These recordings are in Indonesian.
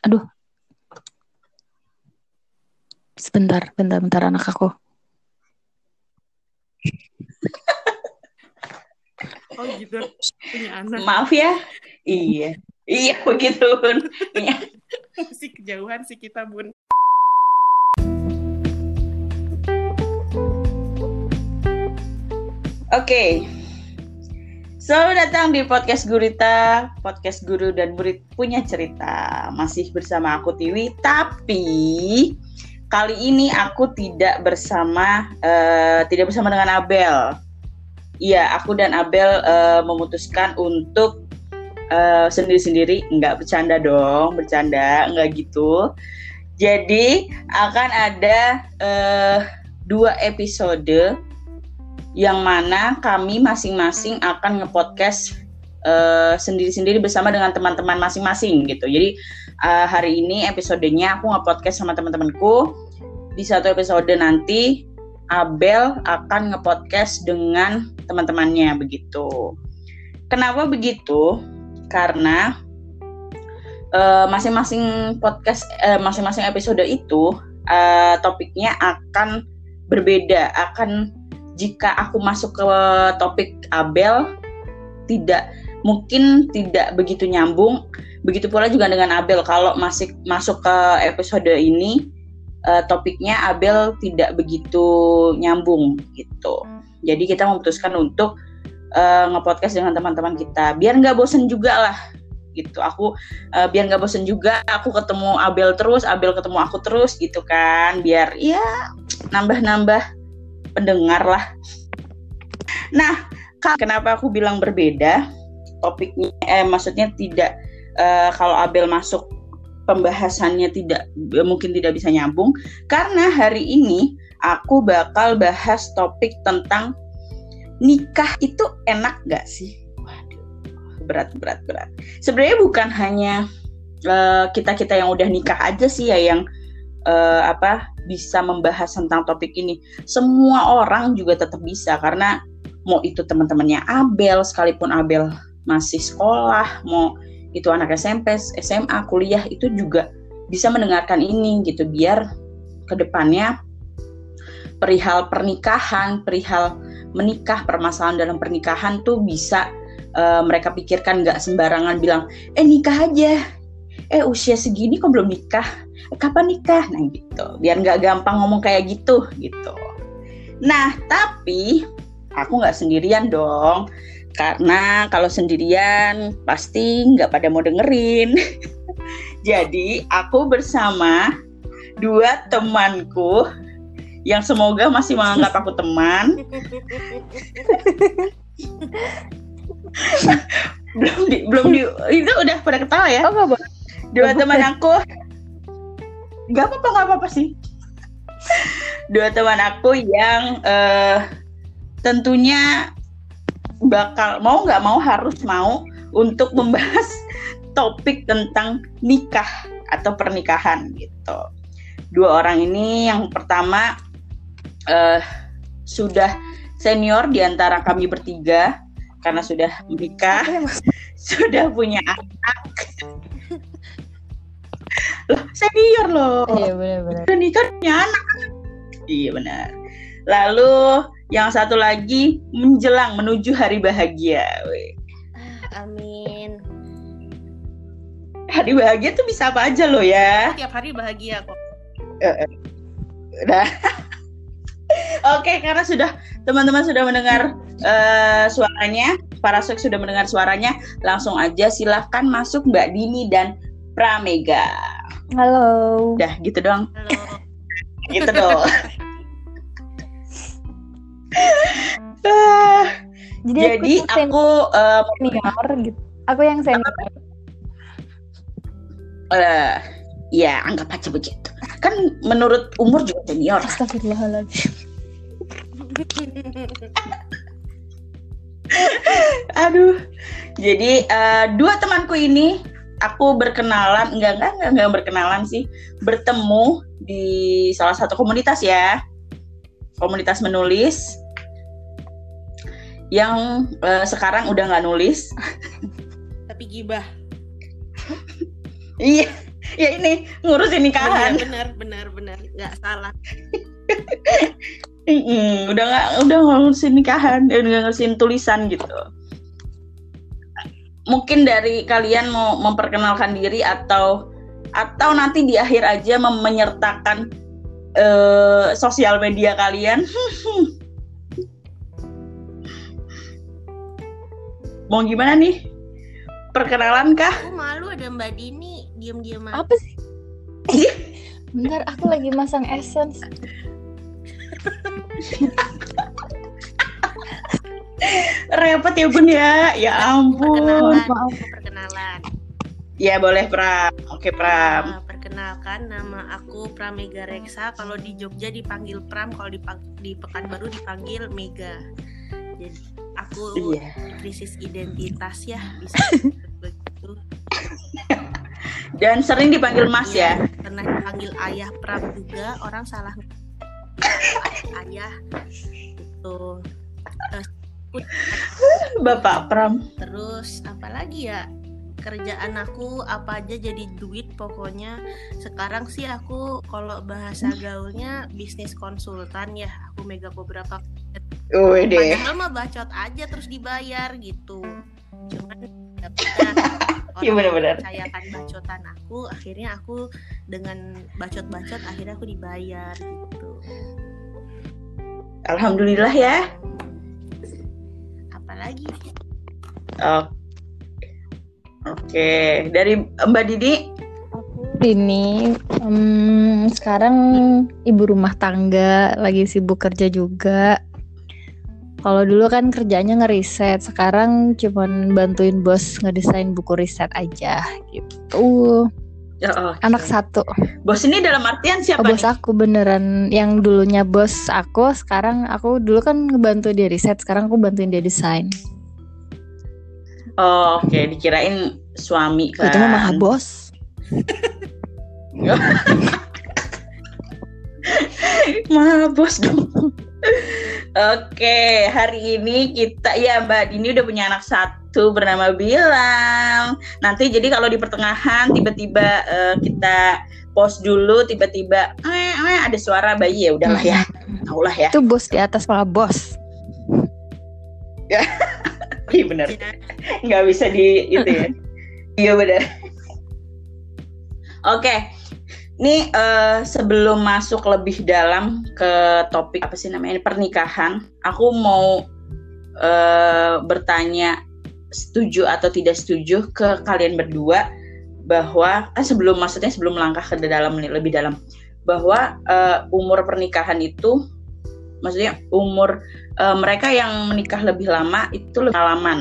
Aduh. Sebentar, bentar, bentar anak aku. Oh gitu, punya anak. Maaf ya. Iya. Iya begitu. Punya Masih kejauhan sih kita, Bun. Oke. Selamat datang di podcast Gurita, podcast guru dan murid punya cerita. Masih bersama aku Tiwi, tapi kali ini aku tidak bersama eh, tidak bersama dengan Abel. Iya, aku dan Abel eh, memutuskan untuk eh, sendiri-sendiri, nggak bercanda dong, bercanda, nggak gitu. Jadi akan ada eh, dua episode yang mana kami masing-masing akan ngepodcast eh, sendiri-sendiri bersama dengan teman-teman masing-masing gitu. Jadi eh, hari ini episodenya aku ngepodcast sama teman-temanku. Di satu episode nanti Abel akan ngepodcast dengan teman-temannya begitu. Kenapa begitu? Karena eh, masing-masing podcast, eh, masing-masing episode itu eh, topiknya akan berbeda, akan jika aku masuk ke topik Abel tidak mungkin tidak begitu nyambung. Begitu pula juga dengan Abel. Kalau masih masuk ke episode ini eh, topiknya Abel tidak begitu nyambung gitu. Jadi kita memutuskan untuk eh, ngepodcast dengan teman-teman kita. Biar nggak bosen juga lah gitu. Aku eh, biar nggak bosen juga aku ketemu Abel terus Abel ketemu aku terus gitu kan. Biar ya nambah-nambah pendengar lah. Nah, kenapa aku bilang berbeda? Topiknya, eh, maksudnya tidak eh, kalau Abel masuk pembahasannya tidak mungkin tidak bisa nyambung karena hari ini aku bakal bahas topik tentang nikah itu enak gak sih? Waduh, berat berat berat. Sebenarnya bukan hanya kita kita yang udah nikah aja sih ya yang uh, apa bisa membahas tentang topik ini. Semua orang juga tetap bisa karena mau itu teman-temannya Abel sekalipun Abel masih sekolah, mau itu anak SMP, SMA, kuliah itu juga bisa mendengarkan ini gitu. Biar ke depannya perihal pernikahan, perihal menikah, permasalahan dalam pernikahan tuh bisa uh, mereka pikirkan nggak sembarangan bilang, eh nikah aja, eh usia segini kok belum nikah, kapan nikah? Nah gitu. Biar nggak gampang ngomong kayak gitu gitu. Nah tapi aku nggak sendirian dong. Karena kalau sendirian pasti nggak pada mau dengerin. Jadi aku bersama dua temanku yang semoga masih menganggap aku teman. Belum di, belum di itu udah pada ketawa ya? Oh, dua teman aku nggak apa-apa nggak apa-apa sih. Dua teman aku yang uh, tentunya bakal mau nggak mau harus mau untuk membahas topik tentang nikah atau pernikahan gitu. Dua orang ini yang pertama uh, sudah senior di antara kami bertiga karena sudah menikah sudah punya anak loh senior loh Iya benar-benar. udah nikah punya anak iya benar lalu yang satu lagi menjelang menuju hari bahagia Weh. Amin. hari bahagia tuh bisa apa aja loh ya Tiap hari bahagia kok. Udah. Oke, karena sudah teman-teman sudah mendengar eh, suaranya, para sek sudah mendengar suaranya, langsung aja silahkan masuk Mbak Dini dan Pramega. Halo. Udah gitu dong, Halo. gitu dong. Ah, Jadi, Jadi aku, aku eh, senior gitu. Aku yang senior. eh, ya anggap aja begitu. Kan menurut umur juga senior. Astagfirullahaladzim. Aduh. Jadi eh, dua temanku ini aku berkenalan enggak enggak enggak, enggak berkenalan sih, bertemu di salah satu komunitas ya. Komunitas menulis yang eh, sekarang udah nggak nulis. Tapi gibah. Iya. ya ini ngurusin Oh, iya, nikahan. benar benar benar nggak salah udah nggak udah ngurusin nikahan, udah nggak ngurusin tulisan gitu. Mungkin dari kalian mau memperkenalkan diri atau atau nanti di akhir aja mem- menyertakan eh, sosial media kalian. mau gimana nih? Perkenalan kah? aku malu ada mbak Dini diam-diam Apa sih? Bentar, aku lagi masang essence. Repot ya bun ya, ya ampun. perkenalan maaf. perkenalan Ya boleh Pram. Oke Pram. Uh, perkenalkan nama aku Pramega Reksa. Kalau di Jogja dipanggil Pram, kalau di, di Pekanbaru dipanggil Mega. Jadi aku Iya. krisis identitas ya bisa begitu. Dan sering dipanggil Mas ya. Pernah dipanggil ayah Pram juga. Orang salah ayah. Terus, Bapak Pram. terus apa lagi ya? kerjaan aku apa aja jadi duit pokoknya sekarang sih aku kalau bahasa gaulnya bisnis konsultan ya aku mega beberapa deh. padahal mah bacot aja terus dibayar gitu cuman ya benar-benar. percayakan bacotan aku akhirnya aku dengan bacot-bacot akhirnya aku dibayar gitu Alhamdulillah ya. Apalagi Oke. Oke, dari Mbak Didi. Ini em, sekarang ibu rumah tangga, lagi sibuk kerja juga. Kalau dulu kan kerjanya ngeriset, sekarang cuman bantuin bos ngedesain buku riset aja gitu. Ya, oke. Anak satu. Bos ini dalam artian Oh, siapa bos nih? aku beneran yang dulunya bos aku, sekarang aku dulu kan ngebantu dia riset, sekarang aku bantuin dia desain. Oh, Oke, dikirain suami kan. Itu mah maha bos. Maha bos dong. Oke, hari ini kita ya Mbak Dini udah punya anak satu bernama Bilang. Nanti jadi kalau di pertengahan tiba-tiba eh, kita post dulu tiba-tiba eh, eh, ada suara bayi ya udahlah ya. Taulah ya. Itu bos di atas malah bos. Iya benar. Ya, nggak bisa di itu ya iya benar oke nih eh, sebelum masuk lebih dalam ke topik apa sih namanya pernikahan aku mau eh, bertanya setuju atau tidak setuju ke kalian berdua bahwa kan sebelum maksudnya sebelum melangkah ke dalam lebih dalam. Bahwa eh, umur pernikahan itu maksudnya umur eh, mereka yang menikah lebih lama itu lebih pengalaman.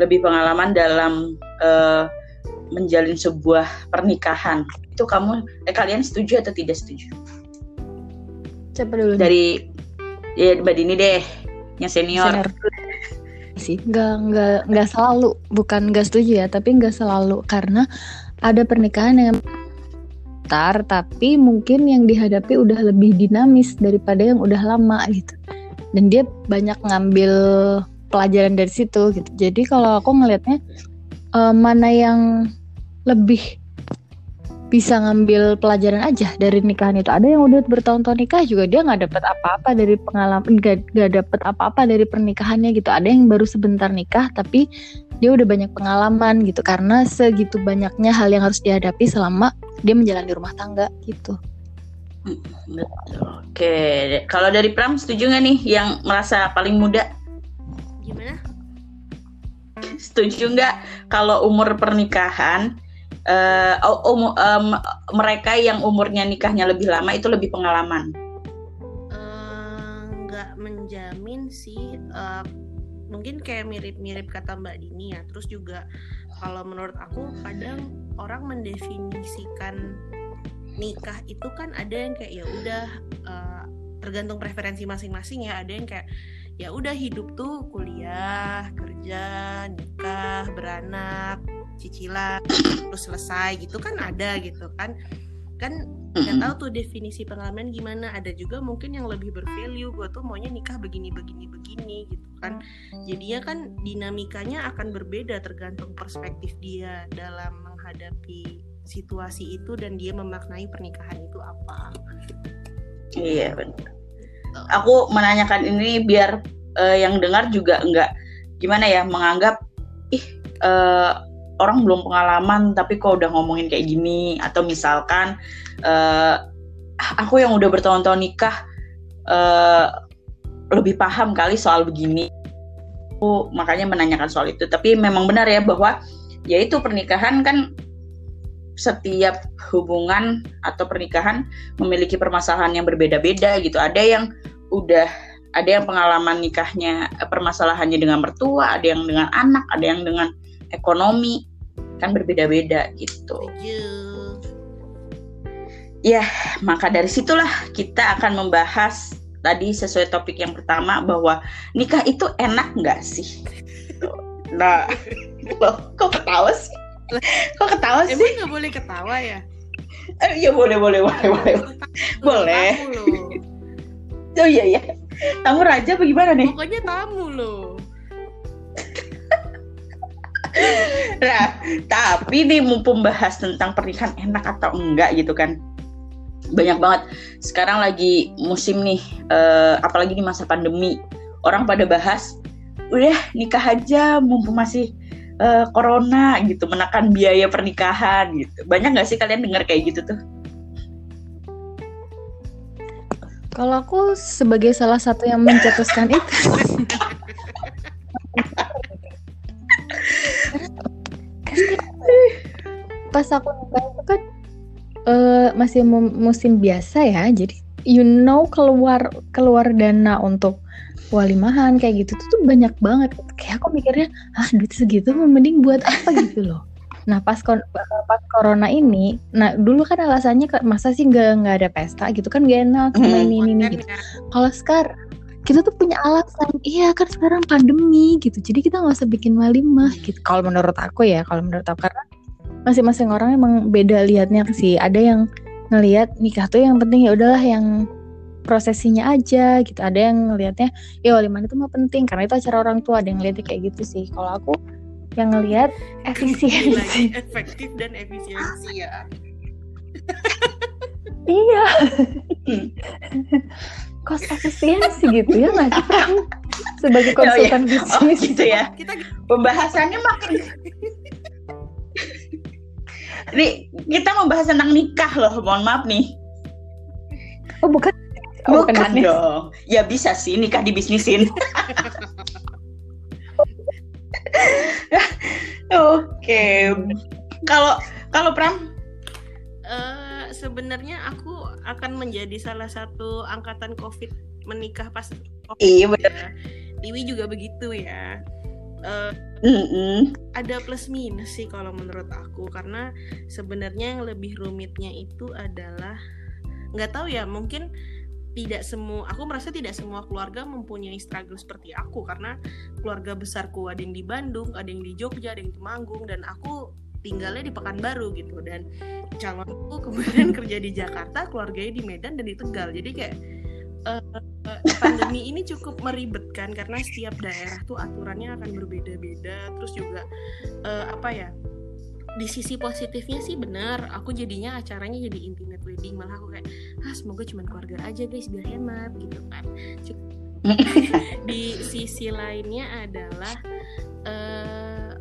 Lebih pengalaman dalam eh, menjalin sebuah pernikahan. Itu kamu eh, kalian setuju atau tidak setuju? Siapa dulu? dari ya mbak Dini deh yang senior, Senior. Sih. Nggak nggak nggak selalu bukan nggak setuju ya tapi nggak selalu. Karena ada pernikahan yang tar tapi mungkin yang dihadapi udah lebih dinamis daripada yang udah lama gitu. Dan dia banyak ngambil pelajaran dari situ gitu. Jadi kalau aku ngelihatnya eh, mana yang lebih bisa ngambil pelajaran aja dari nikahan itu. Ada yang udah bertahun-tahun nikah juga dia nggak dapat apa-apa dari pengalaman nggak nggak dapat apa-apa dari pernikahannya gitu. Ada yang baru sebentar nikah tapi dia udah banyak pengalaman gitu. Karena segitu banyaknya hal yang harus dihadapi selama dia menjalani rumah tangga gitu. Betul. oke kalau dari Pram setuju nggak nih yang merasa paling muda? Gimana? Setuju nggak kalau umur pernikahan oh, um- em, mereka yang umurnya nikahnya lebih lama itu lebih pengalaman. Eh, nggak menjamin sih eh, mungkin kayak mirip-mirip kata Mbak Dini ya. Terus juga kalau menurut aku kadang orang mendefinisikan nikah itu kan ada yang kayak ya udah eh, tergantung preferensi masing-masing ya. Ada yang kayak ya udah hidup tuh kuliah kerja nikah beranak cicilan terus selesai gitu kan ada gitu kan. Kan nggak tahu tuh definisi pengalaman gimana. Ada juga mungkin yang lebih bervalue gue tuh maunya nikah begini begini begini gitu kan. Jadinya kan dinamikanya akan berbeda tergantung perspektif dia dalam menghadapi situasi itu dan dia memaknai pernikahan itu apa. Iya benar aku menanyakan ini biar uh, yang dengar juga enggak gimana ya menganggap ih uh, orang belum pengalaman tapi kok udah ngomongin kayak gini? Atau misalkan uh, aku yang udah bertahun-tahun nikah uh, lebih paham kali soal begini. Aku makanya menanyakan soal itu. Tapi memang benar ya bahwa yaitu pernikahan kan setiap hubungan atau pernikahan memiliki permasalahan yang berbeda-beda gitu. Ada yang udah ada yang pengalaman nikahnya eh, permasalahannya dengan mertua, ada yang dengan anak, ada yang dengan ekonomi. Kan berbeda-beda gitu. Ya, maka dari situlah kita akan membahas tadi sesuai topik yang pertama bahwa nikah itu enak nggak sih? Nah, kok ketawa sih? Kok ketawa sih? Emang nggak boleh ketawa ya? Eh, ya boleh, boleh, boleh, boleh. Boleh. Oh iya iya. Tamu raja apa gimana nih? Pokoknya tamu loh. nah, tapi nih mumpung bahas tentang pernikahan enak atau enggak gitu kan. Banyak banget. Sekarang lagi musim nih, uh, apalagi di masa pandemi. Orang pada bahas, udah nikah aja mumpung masih uh, corona gitu menekan biaya pernikahan gitu. Banyak nggak sih kalian dengar kayak gitu tuh? Kalau aku sebagai salah satu yang mencetuskan itu. Pas aku nikah itu kan uh, masih musim biasa ya jadi you know keluar keluar dana untuk walimahan kayak gitu tuh, banyak banget. Kayak aku mikirnya ah duit segitu mending buat apa gitu loh. Nah pas pas corona ini nah dulu kan alasannya masa sih nggak nggak ada pesta gitu kan gak enak sama hmm, ini ini, ini gitu. Kalau sekarang kita tuh punya alasan iya kan sekarang pandemi gitu. Jadi kita nggak usah bikin walimah gitu. Kalau menurut aku ya kalau menurut aku karena masing-masing orang emang beda liatnya sih. Ada yang ngelihat nikah tuh yang penting ya udahlah yang prosesinya aja gitu. Ada yang ngelihatnya ya waliman itu mah penting. Karena itu acara orang tua ada yang ngeliatnya kayak gitu sih. Kalau aku yang ngelihat efisiensi. Efektif dan efisiensi ya. Iya. Cost efisiensi gitu ya nggak sebagai konsultan oh, iya. bisnis oh, gitu ya. Kita pembahasannya makin Ini kita membahas tentang nikah loh, mohon maaf nih. Oh bukan Oh, Bukan dong. Ya bisa sih nikah dibisnisin. Oke. Kalau kalau Pram uh, sebenarnya aku akan menjadi salah satu angkatan Covid menikah pas COVID. Iya benar. Ya. Dewi juga begitu ya. Uh, mm -mm. ada plus minus sih kalau menurut aku karena sebenarnya yang lebih rumitnya itu adalah nggak tahu ya mungkin tidak semua aku merasa tidak semua keluarga mempunyai struggle seperti aku karena keluarga besarku ada yang di Bandung ada yang di Jogja ada yang di Temanggung dan aku tinggalnya di Pekanbaru gitu. Dan calonku kemudian kerja di Jakarta keluarganya di Medan dan di Tegal. Jadi kayak uh, pandemi ini cukup meribetkan karena setiap daerah tuh aturannya akan berbeda-beda. Terus juga uh, apa ya di sisi positifnya sih benar. Aku jadinya acaranya jadi intimate wedding. Malah aku kayak ah semoga cuma keluarga aja guys biar hemat gitu kan. Di sisi lainnya adalah uh,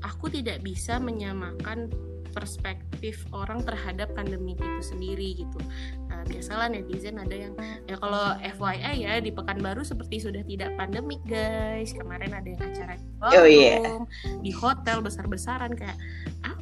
aku tidak bisa menyamakan perspektif orang terhadap pandemi itu sendiri gitu. Nah, biasalah netizen ada yang ya kalau FYI ya di Pekanbaru seperti sudah tidak pandemik guys. Kemarin ada yang acara di oh, yeah. di hotel besar-besaran kayak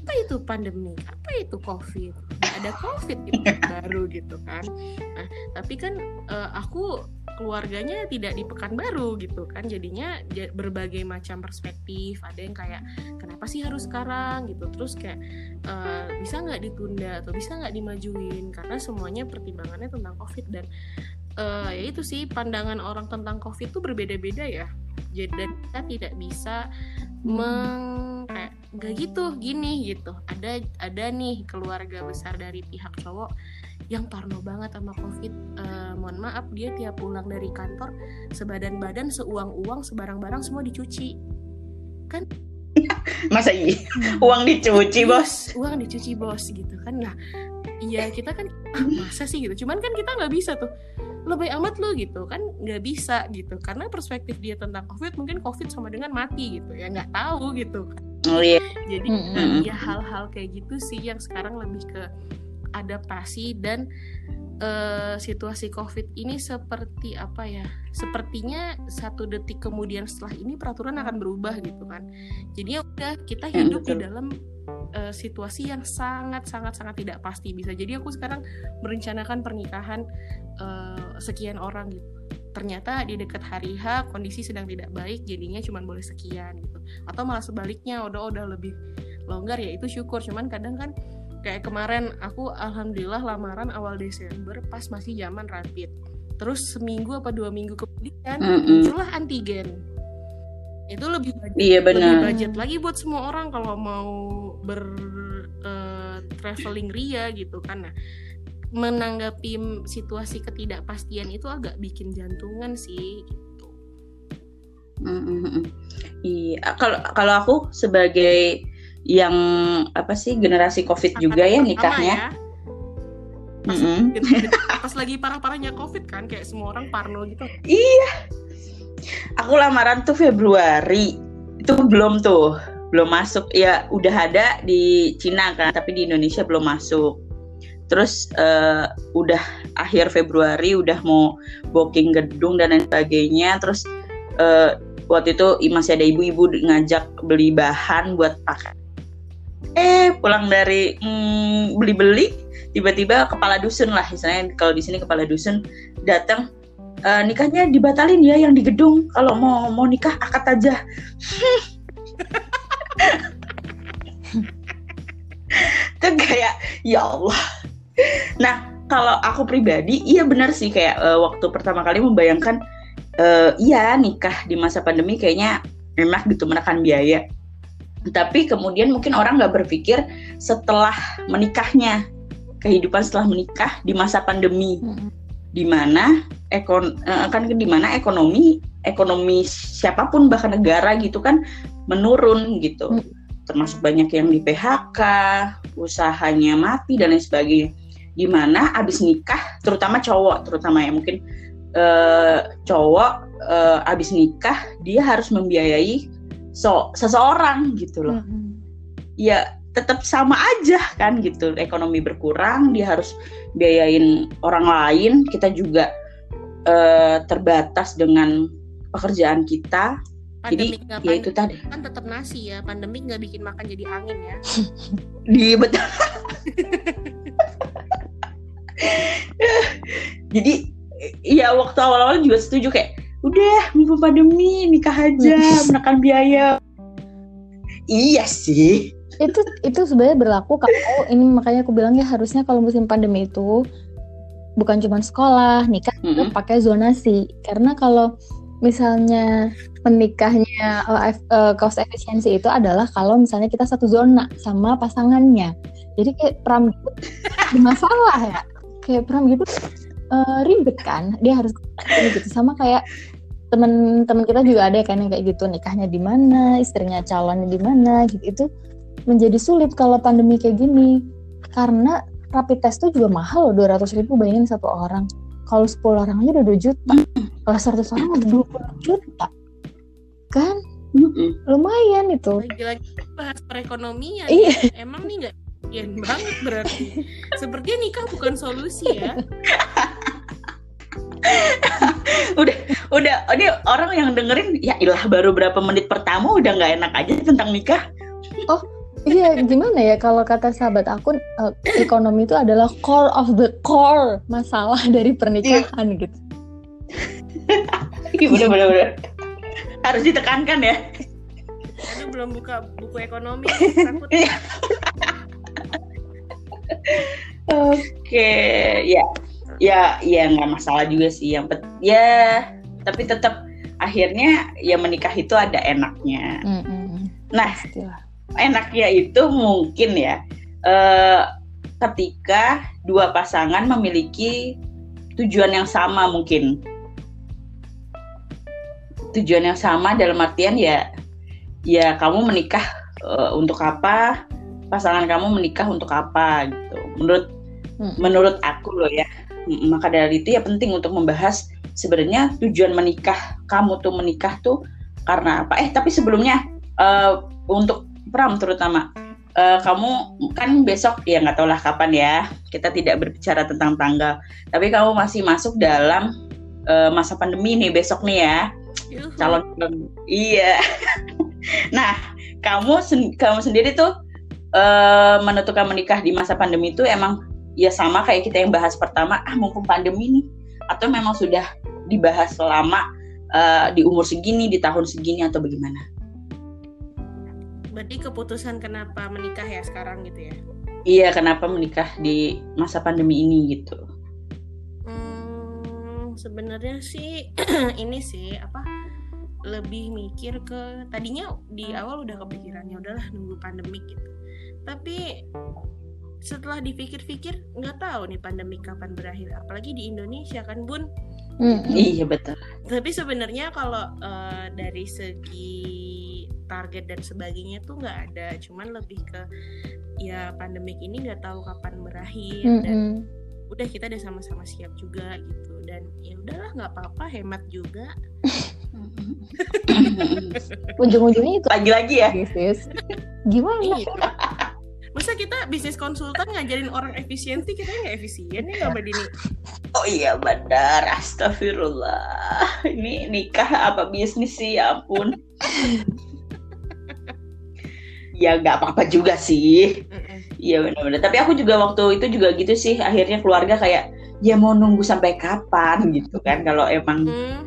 apa itu pandemi? Apa itu COVID? Ada COVID di Pekanbaru gitu kan. Nah, tapi kan uh, aku keluarganya tidak di Pekanbaru gitu kan jadinya berbagai macam perspektif ada yang kayak kenapa sih harus sekarang gitu terus kayak uh, bisa nggak ditunda atau bisa nggak dimajuin karena semuanya pertimbangannya tentang covid dan uh, ya itu sih pandangan orang tentang covid itu berbeda-beda ya jadi dan kita tidak bisa meng kayak nggak gitu gini gitu ada ada nih keluarga besar dari pihak cowok yang parno banget sama covid uh, mohon maaf dia tiap pulang dari kantor sebadan badan seuang uang sebarang barang semua dicuci kan Masa iya? Uang dicuci, Bos. Uang dicuci, Bos gitu kan. Nah, iya kita kan ah, masa sih gitu. Cuman kan kita nggak bisa tuh lebih amat lo gitu kan nggak bisa gitu karena perspektif dia tentang covid mungkin covid sama dengan mati gitu ya nggak tahu gitu Oh iya. jadi Mm-mm. eh, ya hal-hal kayak gitu sih yang sekarang lebih ke adaptasi dan eh, situasi covid ini seperti apa ya? Sepertinya satu detik kemudian setelah ini peraturan akan berubah gitu kan. Jadi ya udah kita Hmm, hidup di dalam eh, situasi yang sangat sangat sangat tidak pasti. Bisa jadi aku sekarang merencanakan pernikahan eh, sekian orang gitu. Ternyata di dekat hari H kondisi sedang tidak baik jadinya cuma boleh sekian gitu. Atau malah sebaliknya udah udah lebih longgar ya itu syukur. Cuman kadang kan kayak kemarin aku alhamdulillah lamaran awal Desember pas masih zaman rapid terus seminggu apa dua minggu kemudian Mm-mm. muncullah antigen itu lebih budget, Iya lebih budget lagi buat semua orang kalau mau ber eh, traveling ria gitu kan nah menanggapi situasi ketidakpastian itu agak bikin jantungan sih gitu. Mm, mm, mm. Iya, kalau kalau aku sebagai yang apa sih generasi Covid juga ya nikahnya. ya, pas, Mm-mm. pas lagi parah-parahnya covid kan kayak semua orang parno gitu Iya. Aku lamaran tuh Februari. Itu belum tuh, belum masuk. Ya udah ada di Cina kan, tapi di Indonesia belum masuk. Terus eh, udah akhir Februari udah mau booking gedung dan lain sebagainya. Terus eh, waktu itu masih ada ibu-ibu ngajak beli bahan buat pakai. Eh pulang dari mm, beli-beli, tiba-tiba kepala dusun lah, misalnya kalau di sini kepala dusun datang "Eh, nikahnya dibatalin ya yang di gedung. Kalau mau mau nikah akad aja. Itu kayak ya Allah. Nah kalau aku pribadi iya benar sih kayak eh, waktu pertama kali membayangkan eh, iya nikah di masa pandemi kayaknya enak gitu menekan biaya tapi kemudian mungkin orang nggak berpikir setelah menikahnya kehidupan setelah menikah di masa pandemi. Di mana ekon eh, kan di mana ekonomi ekonomi siapa pun bahkan negara gitu kan menurun gitu. Hmm. termasuk banyak yang di PHK usahanya mati dan lain sebagainya. Di mana abis nikah terutama cowok terutama ya mungkin eh, cowok eh, abis nikah dia harus membiayai so seseorang gitu loh. Mm-mm. ya tetap sama aja kan gitu. Ekonomi berkurang dia harus biayain orang lain. Kita juga eh, terbatas dengan pekerjaan kita. Pandemik nggak ya itu tadi. Kan tetap nasi ya. Pandemik nggak bikin makan jadi angin ya. Di betul jadi ya waktu awal-awal juga setuju kayak udah mumpung pandemi nikah aja menekan biaya. Iya sih. Itu itu sebenarnya berlaku kalau ini makanya aku bilang ya harusnya kalau musim pandemi itu bukan cuma sekolah nikah Mm-mm. pakai zonasi. Karena kalau misalnya menikahnya ef- eh, cost efisiensi itu adalah kalau misalnya kita satu zona sama pasangannya. Jadi kayak pram gitu masalah ya. Kayak pram gitu eh, ribet kan? Dia harus ini gitu. Sama kayak temen-temen kita juga ada kan yang kayak gitu. Nikahnya di mana istrinya calonnya di mana gitu. Itu menjadi sulit kalau pandemi kayak gini. Karena rapid test tuh juga mahal loh 200 ribu bayangin satu orang. Kalau 10 orang aja udah 2 juta. Kalau 100 orang udah 20 juta. Kan? Lumayan itu. Lagi-lagi bahas perekonomian. Iya. Emang nih nggak Iya banget berarti. Sepertinya nikah bukan solusi ya. Udah ini orang yang dengerin ya ilah baru berapa menit pertama udah nggak enak aja tentang nikah. Iya gimana ya kalau kata sahabat aku eh, ekonomi itu adalah core of the core masalah dari pernikahan gitu. Iya bener bener bener. harus ditekankan ya. Aduh belum buka buku ekonomi takut oke ya ya ya nggak masalah juga sih yang pet- ya tapi tetap akhirnya ya menikah itu ada enaknya Mm-mm. Nah. Pastilah. enaknya itu mungkin ya eh, ketika dua pasangan memiliki tujuan yang sama mungkin tujuan yang sama dalam artian ya ya kamu menikah uh, untuk apa pasangan kamu menikah untuk apa gitu menurut hmm. menurut aku loh ya maka dari itu ya penting untuk membahas sebenarnya tujuan menikah kamu tuh menikah tuh karena apa eh tapi sebelumnya uh, untuk Pram terutama uh, kamu kan besok ya nggak tahu lah kapan ya kita tidak berbicara tentang tanggal tapi kamu masih masuk dalam uh, masa pandemi nih besok nih ya Yuhu. calon iya nah kamu sen kamu sendiri tuh uh, menentukan menikah di masa pandemi itu emang ya sama kayak kita yang bahas pertama ah mumpung pandemi nih. Atau memang sudah dibahas selama uh, di umur segini di tahun segini atau bagaimana? Berarti keputusan kenapa menikah ya sekarang gitu ya? Iya kenapa menikah di masa pandemi ini gitu. Hmm, sebenarnya sih ini sih apa lebih mikir ke tadinya di awal udah kepikirannya udahlah nunggu pandemik gitu tapi setelah dipikir-pikir nggak tahu nih pandemi kapan berakhir. Apalagi di Indonesia kan bun. Mm, iya betul. Tapi sebenarnya kalau uh, dari segi target dan sebagainya tuh nggak ada. Cuman lebih ke ya pandemik ini nggak tahu kapan berakhir mm -hmm. dan udah kita udah sama-sama siap juga gitu. Dan ya udahlah nggak apa-apa hemat juga. Ujung-ujungnya itu lagi-lagi ya? Gimana? Iya. Masa kita bisnis konsultan ngajarin orang efisiensi kita nggak efisien nih nggak ini oh iya benar. Astagfirullah. Ini nikah apa bisnis sih? Ya ampun. Ya nggak apa-apa juga sih. Iya benar-benar. Tapi aku juga waktu itu juga gitu sih. Akhirnya keluarga kayak ya mau nunggu sampai kapan? gitu kan kalau emang hmm.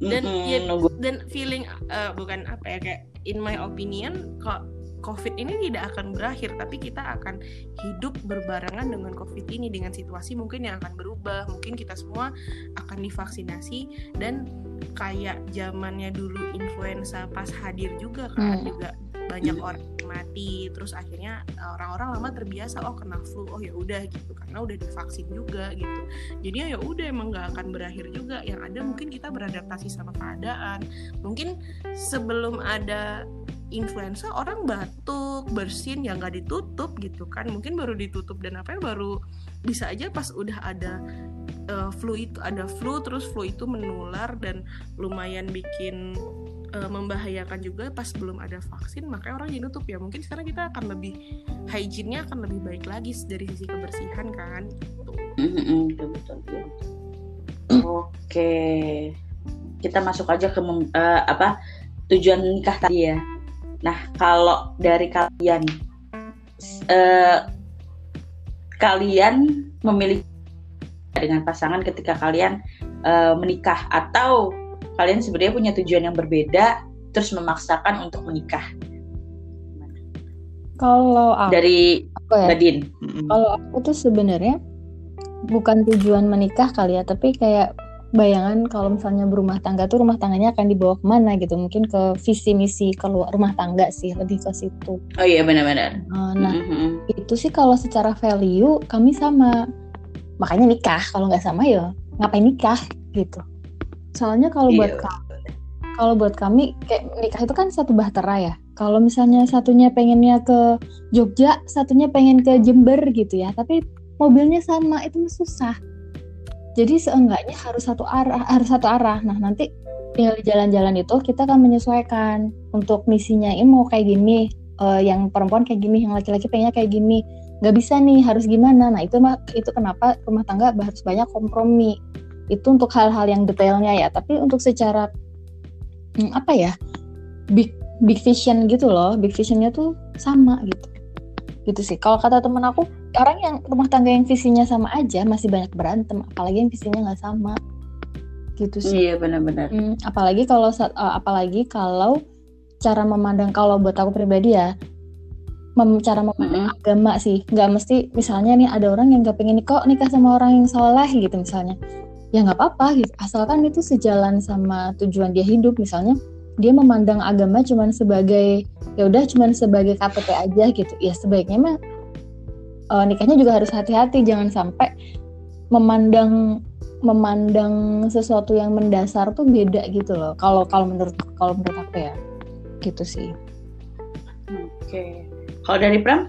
dan mm ya, nunggu. dan feeling uh, bukan apa ya kayak in my opinion kok COVID ini tidak akan berakhir, tapi kita akan hidup berbarengan dengan COVID ini dengan situasi mungkin yang akan berubah. Mungkin kita semua akan divaksinasi dan kayak zamannya dulu influenza pas hadir juga kan hmm. juga banyak hmm. orang mati terus akhirnya eh, orang-orang lama terbiasa oh kena flu oh ya udah gitu karena udah divaksin juga gitu jadi ya udah emang nggak akan berakhir juga yang ada mungkin kita beradaptasi sama keadaan mungkin sebelum ada influenza orang batuk bersin yang nggak ditutup gitu kan mungkin baru ditutup dan apa ya baru bisa aja pas udah ada uh, flu itu ada flu terus flu itu menular dan lumayan bikin uh, membahayakan juga pas belum ada vaksin makanya orang jadi tutup ya mungkin sekarang kita akan lebih hygiene-nya akan lebih baik lagi dari sisi kebersihan kan gitu. Oke. Kita masuk aja ke uh, apa tujuan nikah tadi ya. Nah, kalau dari kalian uh, kalian memilih dengan pasangan ketika kalian uh, menikah atau kalian sebenarnya punya tujuan yang berbeda terus memaksakan untuk menikah? Kalau aku, dari aku ya, Badin kalau aku tuh sebenarnya bukan tujuan menikah kali ya tapi kayak bayangan kalau misalnya berumah tangga tuh rumah tangganya akan dibawa ke mana gitu? Mungkin ke visi misi keluar rumah tangga sih lebih ke situ. Oh iya benar-benar. Uh, nah mm-hmm. itu sih kalau secara value kami sama. Makanya nikah kalau nggak sama ya ngapain nikah gitu? Soalnya kalau buat iya. kami kalau buat kami kayak nikah itu kan satu bahtera ya. Kalau misalnya satunya pengennya ke Jogja satunya pengen ke Jember gitu ya. Tapi mobilnya sama itu susah jadi seenggaknya harus satu arah harus satu arah. Nah nanti tinggal jalan-jalan itu kita akan menyesuaikan untuk misinya ini mau kayak gini uh, yang perempuan kayak gini yang laki-laki pengennya kayak gini. Nggak bisa nih harus gimana? Nah itu mah itu kenapa rumah tangga harus banyak kompromi. Itu untuk hal-hal yang detailnya ya. Tapi untuk secara hmm, apa ya big big vision gitu loh. Big visionnya tuh sama gitu gitu sih. Kalau kata temen aku orang yang rumah tangga yang visinya sama aja masih banyak berantem apalagi yang visinya nggak sama. Gitu sih. Iya benar-benar. Hmm, apalagi kalau uh, apalagi kalau cara memandang kalau buat aku pribadi ya mem cara memandang mm -hmm. agama sih. Nggak mesti misalnya nih ada orang yang nggak pengen kok nikah sama orang yang soleh gitu misalnya. Ya nggak apa-apa gitu. Asalkan itu sejalan sama tujuan dia hidup misalnya dia memandang agama cuman sebagai ya udah cuman sebagai KTP aja gitu ya sebaiknya mah uh, nikahnya juga harus hati-hati jangan sampai memandang memandang sesuatu yang mendasar tuh beda gitu loh kalau kalau menurut kalau menurut aku ya gitu sih Oke. Kalau dari Pram?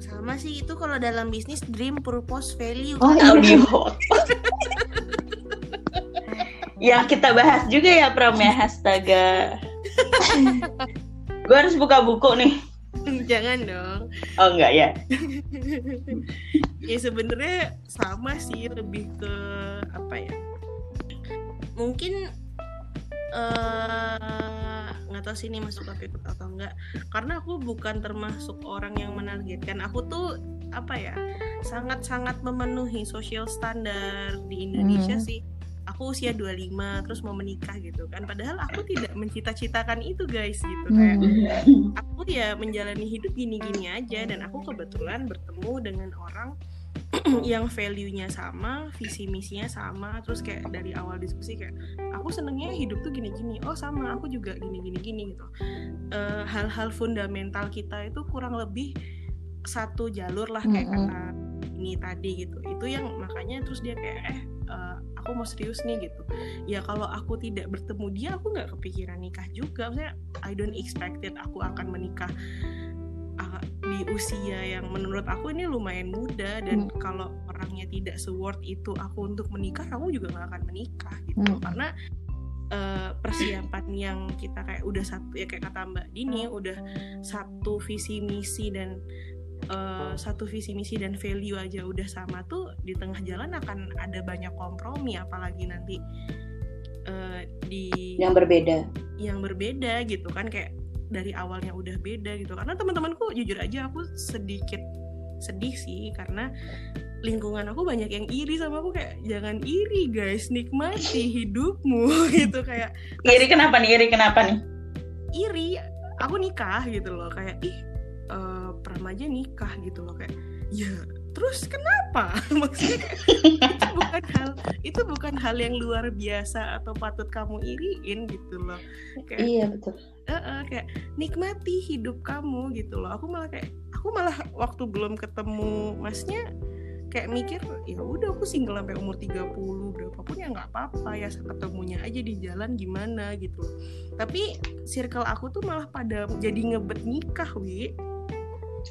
Sama sih itu kalau dalam bisnis dream, purpose, value. Oh, iya. Yang kita bahas juga ya Pram ya, astaga. Gue harus buka buku nih. Jangan dong. Oh enggak ya? ya sebenarnya sama sih lebih ke apa ya? Mungkin eh, nggak tahu sih ini masuk topik atau enggak karena aku bukan termasuk orang yang menargetkan aku tuh apa ya sangat-sangat memenuhi social standar di Indonesia Hmm. sih aku usia 25 terus mau menikah gitu kan padahal aku tidak mencita-citakan itu guys gitu kayak Hmm. aku ya menjalani hidup gini-gini aja dan aku kebetulan bertemu dengan orang yang value-nya sama, visi misinya sama, terus kayak dari awal diskusi kayak aku senengnya hidup tuh gini-gini, oh sama aku juga gini-gini gini gitu. Eh, hal-hal fundamental kita itu kurang lebih satu jalur lah kayak Mm-mm. kata ini tadi gitu. Itu yang makanya terus dia kayak eh eh, aku mau serius nih gitu. Ya kalau aku tidak bertemu dia aku nggak kepikiran nikah juga. Maksudnya I don't expected aku akan menikah ah, di usia yang menurut aku ini lumayan muda dan Hmm. kalau orangnya tidak se-worth itu aku untuk menikah aku juga nggak akan menikah gitu Hmm. karena eh, persiapan yang kita kayak udah satu ya kayak kata Mbak Dini udah satu visi misi dan eh, satu visi misi dan value aja udah sama tuh di tengah jalan akan ada banyak kompromi apalagi nanti eh, di Yang berbeda. yang berbeda gitu kan kayak dari awalnya udah beda gitu karena teman-temanku jujur aja aku sedikit sedih sih karena lingkungan aku banyak yang iri sama aku kayak jangan iri guys nikmati hidupmu gitu kayak Iri kenapa nih? Iri kenapa nih? iri aku nikah gitu loh kayak ih eh Pram aja nikah gitu loh kayak ya terus kenapa? Maksudnya itu bukan hal itu bukan hal yang luar biasa atau patut kamu iriin gitu loh. Kayak Iya betul. "Eh-eh," kayak nikmati hidup kamu gitu loh. Aku malah kayak aku malah waktu belum ketemu masnya kayak mikir ya udah aku single sampai umur 30 berapapun ya nggak apa-apa ya ketemunya aja di jalan gimana gitu. Tapi circle aku tuh malah pada jadi ngebet nikah wi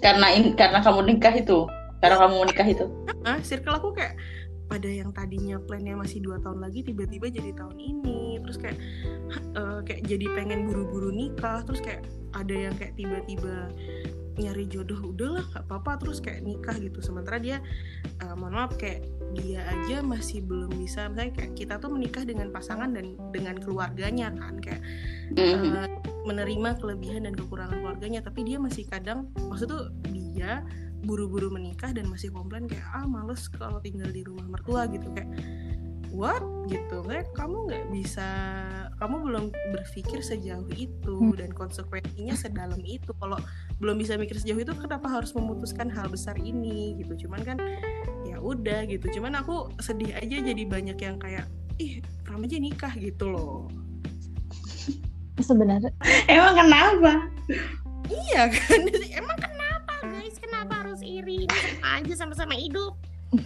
Karena in, karena kamu nikah itu. Karena kamu nikah itu. ah circle aku kayak pada yang tadinya plannya masih dua tahun lagi tiba-tiba jadi tahun ini terus kayak eh, kayak jadi pengen buru-buru nikah terus kayak ada yang kayak tiba-tiba nyari jodoh udahlah nggak apa-apa terus kayak nikah gitu. Sementara dia eh, mohon maaf kayak dia aja masih belum bisa misalnya kayak kita tuh menikah dengan pasangan dan dengan keluarganya kan kayak Mhm. eh, menerima kelebihan dan kekurangan keluarganya. Tapi dia masih kadang maksud tuh dia buru-buru menikah dan masih komplain kayak ah males kalau tinggal di rumah mertua gitu. Kayak what gitu kayak kamu nggak bisa kamu belum berpikir sejauh itu Hmm. dan konsekuensinya sedalam itu kalau belum bisa mikir sejauh itu kenapa harus memutuskan hal besar ini gitu cuman kan ya udah gitu cuman aku sedih aja jadi banyak yang kayak ih Pram aja nikah gitu loh sebenarnya Emang kenapa? Iya kan? Emang kenapa guys? Kenapa harus iri? Ini sama aja sama-sama hidup.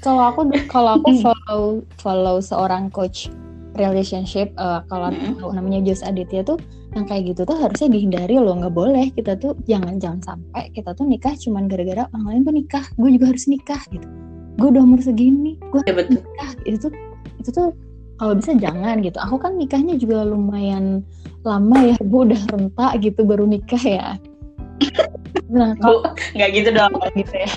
Kalau aku kalau aku follow follow seorang coach relationship eh, kalau tahu namanya Jos Aditya tuh yang kayak gitu tuh harusnya dihindari loh nggak boleh kita tuh jangan jangan sampai kita tuh nikah cuman gara-gara orang lain tuh nikah gue juga harus nikah gitu. Gue udah umur segini gue Ya betul. nikah itu tuh itu tuh kalau bisa jangan gitu. Aku kan nikahnya juga lumayan lama ya gue udah renta gitu baru nikah ya. Nah kalau Bu, nggak gitu dong. gitu ya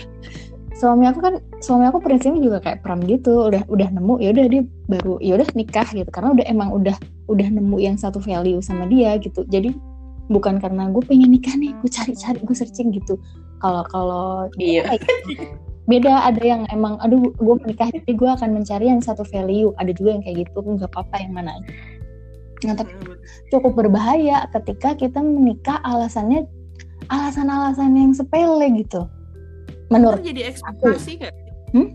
suami aku kan suami aku prinsipnya juga kayak pram gitu udah udah nemu ya udah dia baru ya udah nikah gitu. Karena udah emang udah udah nemu yang satu value sama dia gitu. Jadi bukan karena gue pengen nikah nih gue cari-cari gue searching gitu. Kalau kalau Iya. beda ada yang emang aduh gue menikah jadi gue akan mencari yang satu value. Ada juga yang kayak gitu nggak apa-apa yang mana aja. Nah tapi cukup berbahaya ketika kita menikah alasannya alasan-alasan yang sepele gitu Ntar menurut jadi ekspektasi nggak? Hmm?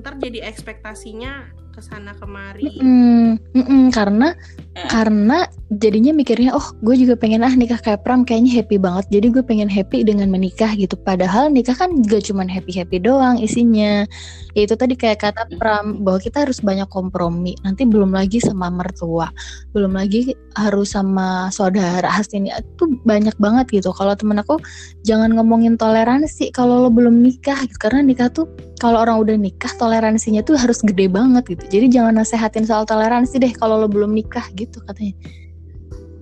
Ntar jadi ekspektasinya ke sana kemari. Mm-mm, mm-mm, karena Eh. karena jadinya mikirnya oh gue juga pengen ah nikah kayak Pram kayaknya happy banget. Jadi gue pengen happy dengan menikah gitu. Padahal nikah kan gak cuman happy happy doang isinya. Ya itu tadi kayak kata Pram bahwa kita harus banyak kompromi. Nanti belum lagi sama mertua belum lagi harus sama saudara. Ini itu banyak banget gitu. Kalau temen aku jangan ngomongin toleransi kalau lo belum nikah gitu. karena nikah tuh kalau orang udah nikah toleransinya tuh harus gede banget gitu jadi jangan nasehatin soal toleransi deh kalau lo belum nikah gitu katanya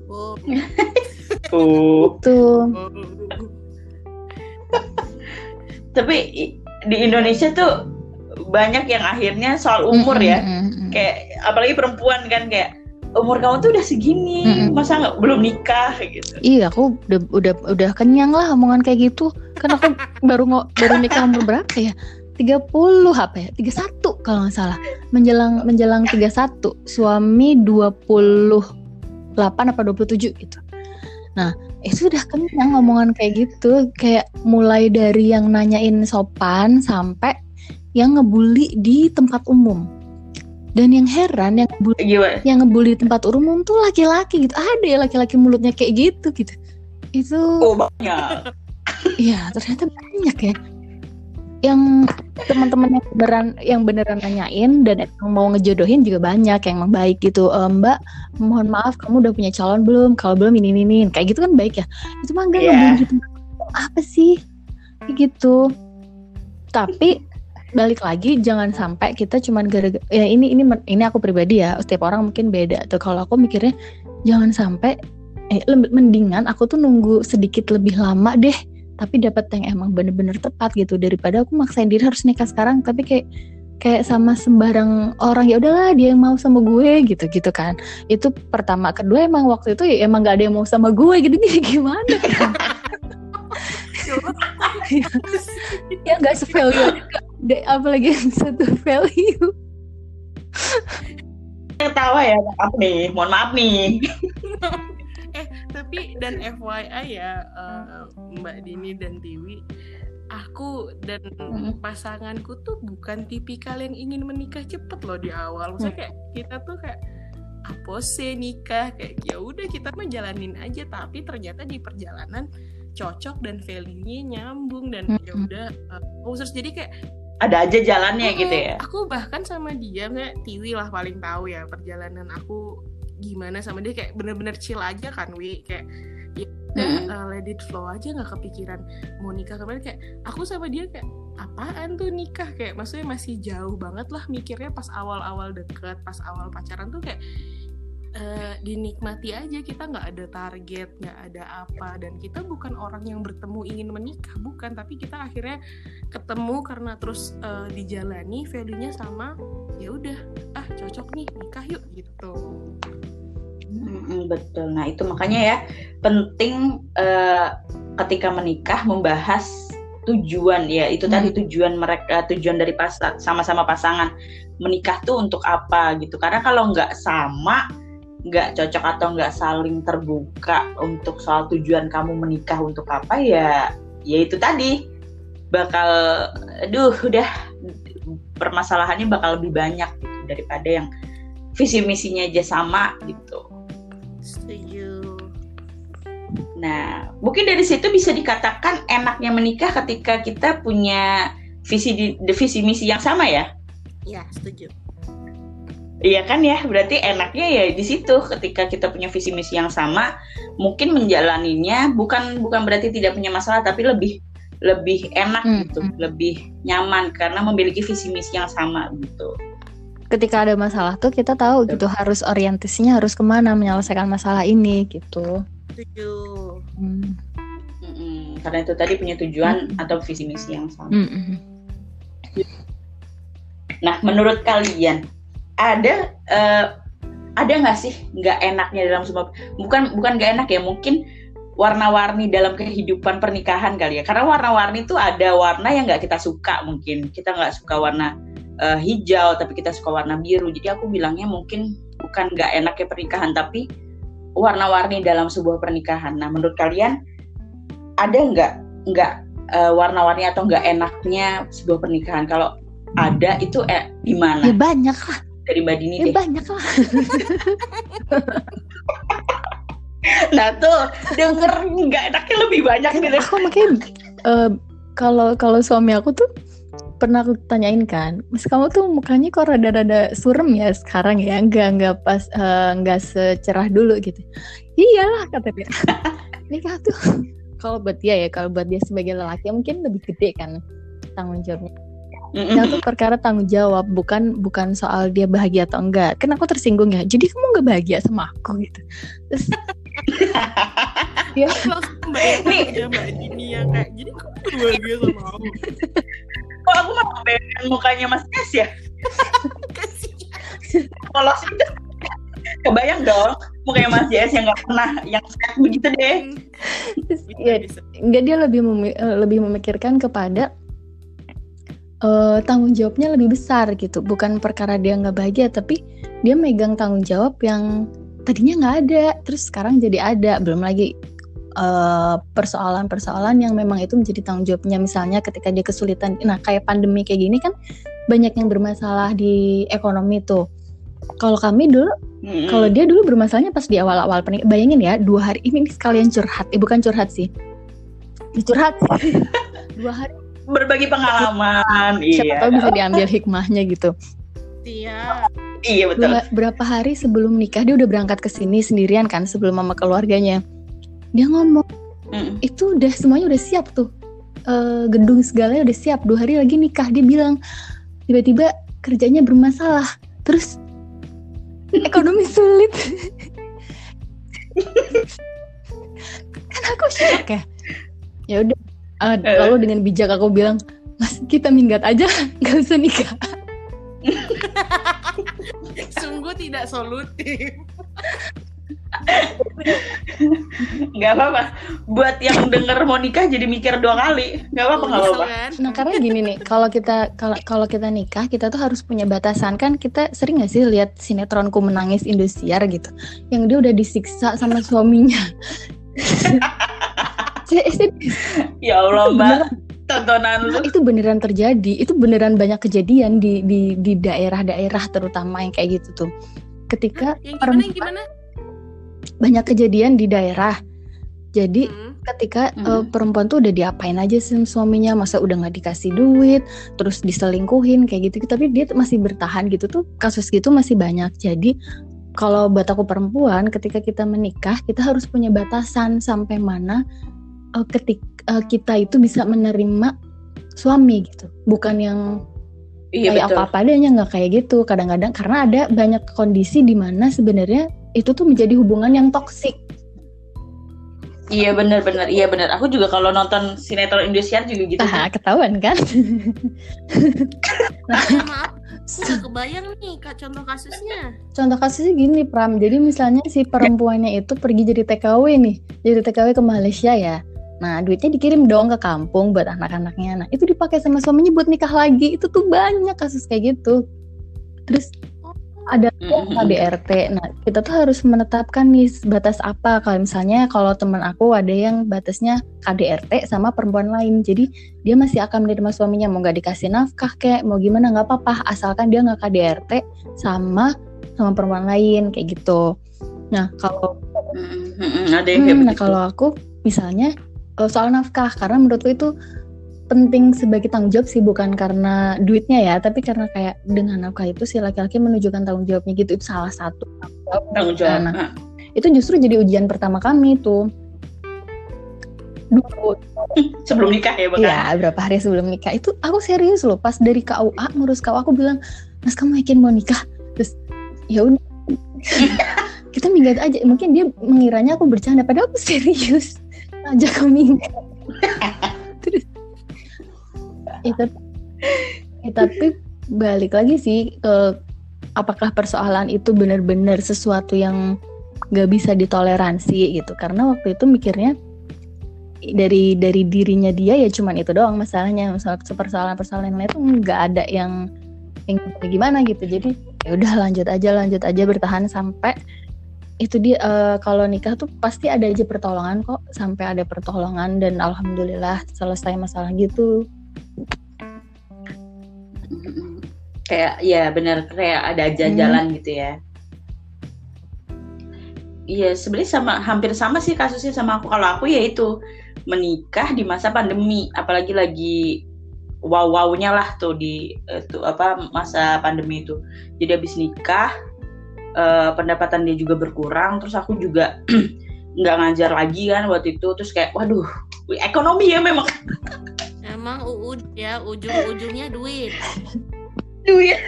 oh, Tuh. tuh oh. Tapi di Indonesia tuh banyak yang akhirnya soal umur ya. Mm. Kayak apalagi perempuan kan kayak umur kamu tuh udah segini, masa nggak belum nikah gitu. Iya, aku udah udah udah kenyang lah omongan kayak gitu. Kan aku baru baru nikah umur berapa ya? 30 apa ya? 31 kalau nggak salah. Menjelang menjelang 31, suami 28 apa 27 gitu. Nah, itu udah kenyang omongan kayak gitu, kayak mulai dari yang nanyain sopan sampai yang ngebully di tempat umum. Dan yang heran yang ngebully Gimana? yang ngebully di tempat umum tuh laki-laki gitu ada ya laki-laki mulutnya kayak gitu gitu itu Oh banyak. ya ternyata banyak ya yang teman-teman yang beneran yang beneran nanyain dan emang mau ngejodohin juga banyak yang emang baik gitu. "Eh, mbak mohon maaf kamu udah punya calon belum? Kalau belum ini ini ini." kayak gitu kan baik ya? Itu mah enggak tempat umum. apa sih? Kayak gitu. Tapi balik lagi jangan sampai kita cuman gara-gara ya ini ini ini aku pribadi ya. Setiap orang mungkin beda tuh. Kalau aku mikirnya jangan sampai eh mendingan aku tuh nunggu sedikit lebih lama deh tapi dapat yang emang bener-bener tepat gitu. Daripada aku maksain diri harus nikah sekarang tapi kayak kayak sama sembarang orang ya udahlah dia yang mau sama gue gitu gitu kan. Itu pertama. Kedua emang waktu itu ya emang gak ada yang mau sama gue gitu. Gimana? Kan ya nggak se-value de- apalagi yang satu value. Ketawa ya, maaf nih, mohon maaf nih. eh tapi dan FYI ya eh, Mbak Dini dan Tiwi aku dan pasanganku tuh bukan tipikal yang ingin menikah cepet loh di awal maksudnya Mm. kayak kita tuh kayak apa sih nikah kayak ya udah kita mah jalanin aja tapi ternyata di perjalanan cocok dan value-nya nyambung dan ya udah khusus jadi kayak Ada aja jalannya gitu Mm-mm. ya. Aku bahkan sama dia kayak Tiwi lah paling tahu ya perjalanan aku gimana sama dia kayak bener-bener chill aja kan Wi? Kayak ya Mm-mm. uh, let it flow aja nggak kepikiran mau nikah. Kemarin kayak aku sama dia kayak apaan tuh nikah? Kayak maksudnya masih jauh banget lah mikirnya pas awal-awal deket pas awal pacaran tuh kayak eh, dinikmati aja. Kita nggak ada target nggak ada apa. Dan kita bukan orang yang bertemu ingin menikah bukan. Tapi kita akhirnya ketemu karena terus eh, dijalani value-nya sama ya udah ah cocok nih nikah yuk gitu. Mm-mm, betul. Nah itu makanya ya penting eh, ketika menikah membahas tujuan ya. Itu tadi tujuan mereka tujuan dari pas sama-sama pasangan. Menikah tuh untuk apa gitu. Karena kalau nggak sama nggak cocok atau nggak saling terbuka untuk soal tujuan kamu menikah untuk apa ya ya itu tadi. Bakal aduh udah permasalahannya bakal lebih banyak gitu daripada yang visi misinya aja sama gitu. Setuju. Nah, mungkin dari situ bisa dikatakan enaknya menikah ketika kita punya visi di, visi misi yang sama ya. ya setuju Iya kan ya, berarti enaknya ya di situ ketika kita punya visi misi yang sama, mungkin menjalaninya bukan bukan berarti tidak punya masalah tapi lebih lebih enak Hmm, gitu, hmm. lebih nyaman karena memiliki visi misi yang sama gitu. ketika ada masalah tuh kita tahu gitu harus orientasinya harus ke mana menyelesaikan masalah ini gitu setuju Hmm. Karena itu tadi punya tujuan Mm-mm. atau visi misi yang sama. Mm-mm. Nah, menurut kalian ada eh, ada nggak sih nggak enaknya dalam semua bukan bukan nggak enak ya mungkin warna-warni dalam kehidupan pernikahan kali ya. Karena warna-warni itu ada warna yang nggak kita suka mungkin. Kita nggak suka warna eh, hijau tapi kita suka warna biru. Jadi aku bilangnya mungkin bukan nggak enaknya pernikahan tapi warna-warni dalam sebuah pernikahan. Nah menurut kalian ada nggak nggak eh, warna-warni atau nggak enaknya sebuah pernikahan? Kalau ada itu eh, di ya mana? banyak lah dari Mbak Dini Ya deh. banyak lah. Nah tuh denger nggak enaknya lebih banyak nih. Lep. aku makanya eh, kalau kalau suami aku tuh pernah aku tanyain kan, Mas kamu tuh mukanya kok rada-rada surem ya sekarang ya, nggak nggak pas eh, nggak secerah dulu gitu. Iyalah kata dia. Nikah tuh kalau buat dia ya, kalau buat dia sebagai lelaki mungkin lebih gede kan tanggung jawabnya. Mm-mm. Yang tuh perkara tanggung jawab, bukan bukan soal dia bahagia atau enggak. Kan aku tersinggung ya. Jadi kamu nggak bahagia sama aku gitu. Terus ya mbak Dini yang kayak jadi kamu bahagia sama aku Kok aku mau bayangin mukanya Mas Es ya? Kalau sih kebayang dong mukanya Mas Yes yang nggak pernah yang sehat begitu deh. terus, Bisa, ya bisa. enggak dia lebih memi- lebih memikirkan kepada eh, tanggung jawabnya lebih besar gitu. Bukan perkara dia nggak bahagia tapi dia megang tanggung jawab yang tadinya nggak ada. Terus sekarang jadi ada. Belum lagi eh, persoalan-persoalan yang memang itu menjadi tanggung jawabnya. Misalnya ketika dia kesulitan. Nah kayak pandemi kayak gini kan banyak yang bermasalah di ekonomi tuh. Kalau kami dulu Mm-mm. kalau dia dulu bermasalahnya pas di awal-awal pernik- bayangin ya dua hari. Ini, ini sekalian curhat, eh bukan curhat sih, curhat. Dua hari berbagi pengalaman, siapa iya. tahu bisa diambil hikmahnya gitu. Iya. Iya betul. Berapa hari sebelum nikah dia udah berangkat ke sini sendirian kan sebelum mama keluarganya. Dia ngomong Mm-mm. itu udah semuanya udah siap tuh Eh, gedung segalanya udah siap dua hari lagi nikah dia bilang tiba-tiba kerjanya bermasalah terus ekonomi sulit kan aku shock ya ya udah eh, Eh. lalu dengan bijak aku bilang mas kita minggat aja nggak usah nikah Sungguh tidak solutif. Nggak apa-apa. Buat yang denger mau nikah jadi mikir dua kali. Nggak apa-apa, Nyesel apa-apa. kan? Nah karena gini nih, kalau kita kalau kalau kita nikah, kita tuh harus punya batasan kan. Kita sering nggak sih lihat sinetronku menangis Indosiar gitu, yang dia udah disiksa sama suaminya. Ya Allah mbak, tontonan lu. itu beneran terjadi, itu beneran banyak kejadian di di di daerah-daerah terutama yang kayak gitu tuh. Ketika Yang gimana? Yang gimana? banyak kejadian di daerah, jadi Hmm. ketika Mhm. eh, perempuan tuh udah diapain aja sama suaminya masa udah nggak dikasih duit terus diselingkuhin kayak gitu tapi dia masih bertahan gitu tuh kasus gitu masih banyak jadi kalau buat aku perempuan ketika kita menikah kita harus punya batasan sampai mana eh, ketik eh, kita itu bisa menerima suami gitu bukan yang Iya kayak betul. apa-apa adanya nggak kayak gitu kadang-kadang karena ada banyak kondisi di mana sebenarnya itu tuh menjadi hubungan yang toksik Iya benar-benar, iya benar. Aku juga kalau nonton sinetron Indosiar juga gitu. nah ketahuan kan Maaf, aku kebayang nih kak contoh kasusnya. Contoh kasusnya gini Pram, jadi misalnya si perempuannya itu pergi jadi TKW nih, jadi TKW ke Malaysia ya. Nah duitnya dikirim dong ke kampung buat anak-anaknya. Nah itu dipakai sama suaminya buat nikah lagi. Itu tuh banyak kasus kayak gitu. Terus ada. KDRT. Nah kita tuh harus menetapkan nih batas apa. Kalau misalnya kalau temen aku ada yang batasnya KDRT sama perempuan lain. Jadi dia masih akan menerima suaminya mau nggak dikasih nafkah kayak mau gimana nggak apa-apa asalkan dia nggak KDRT sama sama perempuan lain kayak gitu. Nah kalau ada yang Hmm, nah kalau aku misalnya eh, soal nafkah karena menurutku itu penting sebagai tanggung jawab sih bukan karena duitnya ya tapi karena kayak dengan nafkah itu si laki-laki menunjukkan tanggung jawabnya gitu. Itu salah satu tanggung jawab. Nah, itu justru jadi ujian pertama kami dulu. Sebelum nikah ya bahkan. ya berapa hari sebelum nikah. Itu aku serius loh pas dari KUA ngurus KUA aku bilang mas kamu yakin mau nikah? Terus ya udah. Kita minggat aja. Mungkin dia mengiranya aku bercanda padahal aku serius ajak aku minggat terus. Ya, tapi, ya, tapi balik lagi sih ke apakah persoalan itu benar-benar sesuatu yang nggak bisa ditoleransi gitu. Karena waktu itu mikirnya dari dari dirinya dia ya cuman itu doang masalahnya. Masalah persoalan-persoalan lain itu nggak ada yang yang gimana gitu. Jadi ya udah lanjut aja lanjut aja bertahan sampai itu dia eh, kalau nikah tuh pasti ada aja pertolongan kok sampai ada pertolongan dan alhamdulillah selesai masalah gitu. Kayak ya benar kayak ada jalan hmm. gitu ya. Iya sebenarnya sama hampir sama sih kasusnya sama aku. Kalau aku ya itu menikah di masa pandemi. Apalagi lagi wow wownya lah tuh di itu apa masa pandemi itu. Jadi habis nikah uh, pendapatan dia juga berkurang terus aku juga nggak ngajar lagi kan waktu itu terus kayak waduh ekonomi ya memang. Emang uud ya ujung-ujungnya duit. Duit.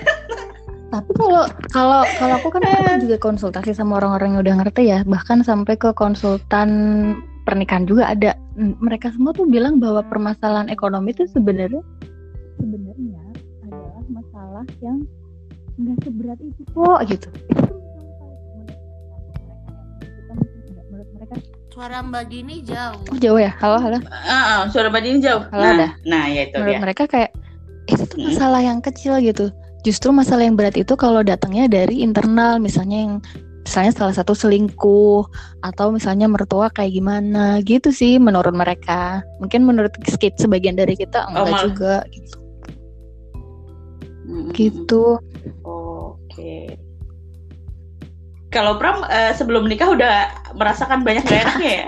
Tapi kalau kalau kalau aku kan aku juga konsultasi sama orang-orang yang udah ngerti ya. Bahkan sampai ke konsultan pernikahan juga ada. Mereka semua tuh bilang bahwa permasalahan ekonomi itu sebenarnya sebenarnya adalah masalah yang nggak seberat itu kok gitu suara Mbak Dini jauh. Oh, jauh ya? Halo, halo. Uh, uh, suara Mbak Dini jauh. Halo, nah, ada. Nah, ya itu Menurut dia. mereka kayak itu tuh masalah hmm. yang kecil gitu justru masalah yang berat itu kalau datangnya dari internal misalnya yang misalnya salah satu selingkuh atau misalnya mertua kayak gimana gitu sih menurut mereka mungkin menurut skit sebagian dari kita enggak oh, juga gitu hmm. gitu oke okay. kalau Pram uh, sebelum nikah udah merasakan banyak gak enaknya ya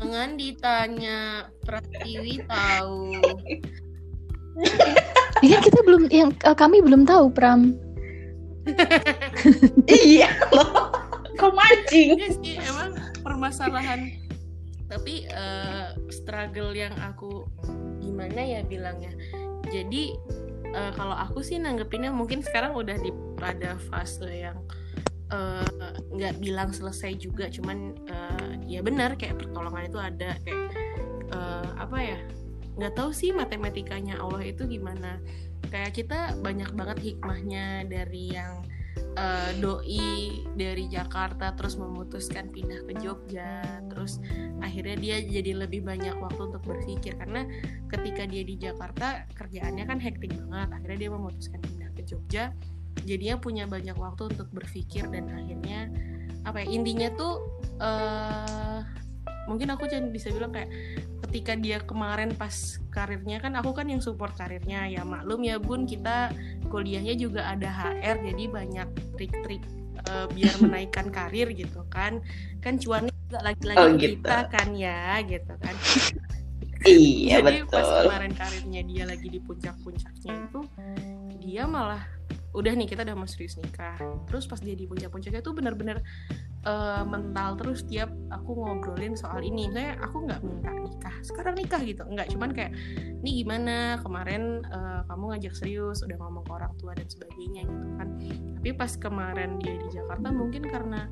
jangan ditanya Pratiwi tahu Iya kita belum yang uh, kami belum tahu Pram. iya loh. Kok mancing? Iya sih emang permasalahan tapi uh, struggle yang aku gimana ya bilangnya. Jadi uh, kalau aku sih nanggepinnya mungkin sekarang udah di pada fase yang nggak uh, bilang selesai juga cuman uh, ya benar kayak pertolongan itu ada kayak uh, apa ya nggak tahu sih matematikanya Allah itu gimana. Kayak kita banyak banget hikmahnya dari yang uh, doi dari Jakarta terus memutuskan pindah ke Jogja terus akhirnya dia jadi lebih banyak waktu untuk berpikir. Karena ketika dia di Jakarta kerjaannya kan hektik banget. Akhirnya dia memutuskan pindah ke Jogja. Jadinya punya banyak waktu untuk berpikir dan akhirnya apa ya intinya tuh uh, mungkin aku jangan bisa bilang kayak ketika dia kemarin pas karirnya kan aku kan yang support karirnya ya maklum ya bun kita kuliahnya juga ada HR jadi banyak trik-trik uh, biar menaikkan karir gitu kan. Kan cuannya juga lagi-lagi oh, gitu. kita kan ya gitu kan. Iya jadi betul. pas kemarin karirnya dia lagi di puncak-puncaknya itu dia malah udah nih kita udah mau serius nikah. Terus pas dia di puncak-puncaknya tuh bener-bener uh, mental terus tiap aku ngobrolin soal ini. Saya aku nggak minta nikah sekarang nikah gitu. Nggak cuman kayak ini gimana? Kemarin uh, kamu ngajak serius udah ngomong ke orang tua dan sebagainya gitu kan. Tapi pas kemarin dia di Jakarta mungkin karena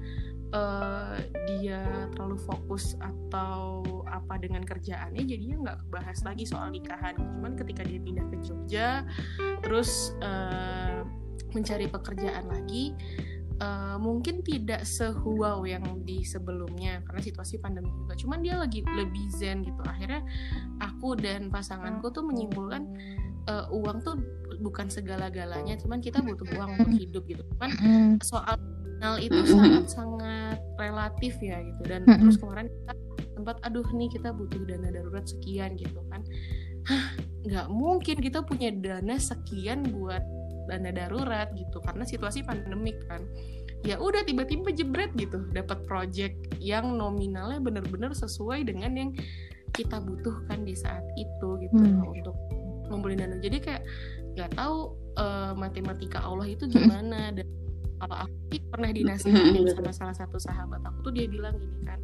uh, dia terlalu fokus atau apa dengan kerjaannya jadinya nggak kebahas lagi soal nikahan. Cuman ketika dia pindah ke Jogja terus uh, mencari pekerjaan lagi uh, mungkin tidak sehuau yang di sebelumnya karena situasi pandemi juga. Cuman dia lagi lebih zen gitu. Akhirnya aku dan pasanganku tuh menyimpulkan uh, uang tuh bukan segala-galanya cuman kita butuh uang untuk hidup gitu. Cuman soal final itu sangat-sangat relatif ya gitu. Dan terus kemarin kita sempat aduh nih kita butuh dana darurat sekian gitu kan. Hah nggak mungkin kita punya dana sekian buat dana darurat gitu karena situasi pandemik kan. Ya udah tiba-tiba jebret gitu dapat project yang nominalnya bener-bener sesuai dengan yang kita butuhkan di saat itu gitu hmm. untuk ngumpulin dana. Jadi kayak nggak tahu uh, matematika Allah itu gimana dan kalau aku pernah dinasihatin sama salah satu sahabat aku tuh dia bilang gini kan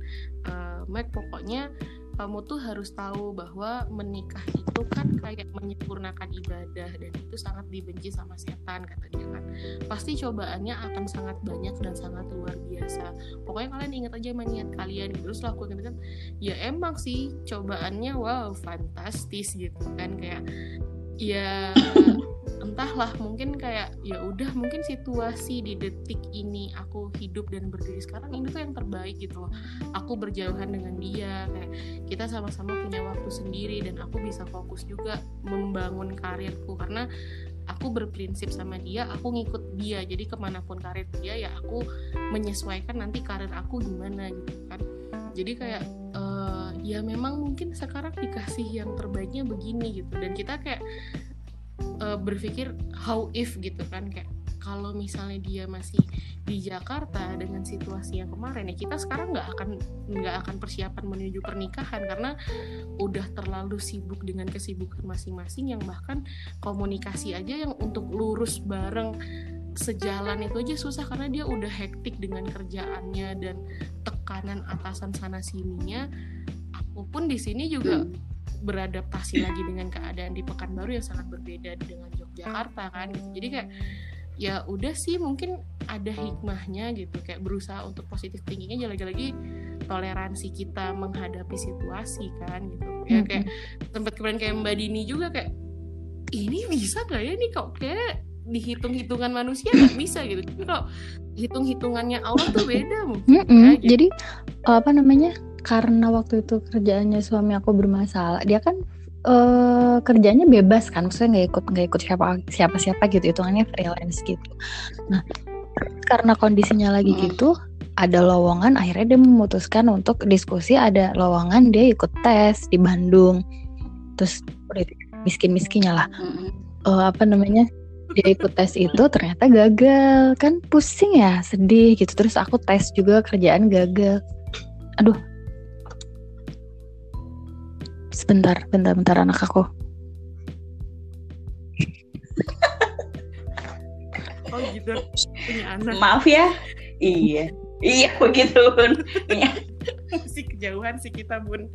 uh, Mac pokoknya kamu tuh harus tahu bahwa menikah itu kan kayak menyempurnakan ibadah dan itu sangat dibenci sama setan kata dia kan. Pasti cobaannya akan sangat banyak dan sangat luar biasa. Pokoknya kalian ingat aja maniat kalian. Gitu terus lakukan kan ya emang sih cobaannya wow fantastis gitu kan. Kayak ya entahlah mungkin kayak ya udah mungkin situasi di detik ini aku hidup dan berdiri sekarang ini tuh yang terbaik gitu loh. Aku berjauhan dengan dia kayak kita sama-sama punya waktu sendiri dan aku bisa fokus juga membangun karirku. Karena aku berprinsip sama dia aku ngikut dia. Jadi ke mana pun karir dia ya aku menyesuaikan nanti karir aku gimana gitu kan. Jadi kayak uh, ya memang mungkin sekarang dikasih yang terbaiknya begini gitu. Dan kita kayak uh, uh, berpikir how if gitu kan. Kayak kalau misalnya dia masih di Jakarta dengan situasi yang kemarin ya kita sekarang nggak akan nggak akan persiapan menuju pernikahan. Karena udah terlalu sibuk dengan kesibukan masing-masing yang bahkan komunikasi aja yang untuk lurus bareng sejalan itu aja susah karena dia udah hektik dengan kerjaannya dan tekanan atasan sana sininya. Aku pun di sini juga beradaptasi lagi dengan keadaan di Pekanbaru yang sangat berbeda dengan Yogyakarta kan jadi kayak ya udah sih mungkin ada hikmahnya gitu. Kayak berusaha untuk positif thinkingnya lagi-lagi toleransi kita menghadapi situasi kan gitu. Ya kayak tempat kemarin kayak Mbak Dini juga kayak ini bisa gak ya nih kok? Kayak dihitung-hitungan manusia nggak bisa gitu tapi kalau hitung-hitungannya Allah tuh beda mungkin mm -mm. ya, gitu. jadi apa namanya karena waktu itu kerjaannya suami aku bermasalah dia kan uh, kerjanya bebas kan maksudnya nggak ikut nggak ikut siapa siapa siapa gitu hitungannya freelance gitu nah karena kondisinya lagi hmm. gitu ada lowongan akhirnya dia memutuskan untuk diskusi ada lowongan dia ikut tes di Bandung terus miskin miskinnya lah hmm. uh, apa namanya dia ikut tes itu ternyata gagal kan pusing ya sedih gitu terus aku tes juga kerjaan gagal aduh Sebentar, bentar, bentar anak aku. oh gitu, punya anak. Maaf ya. iya. Iya begitu bun. Iya. Masih kejauhan sih kita bun.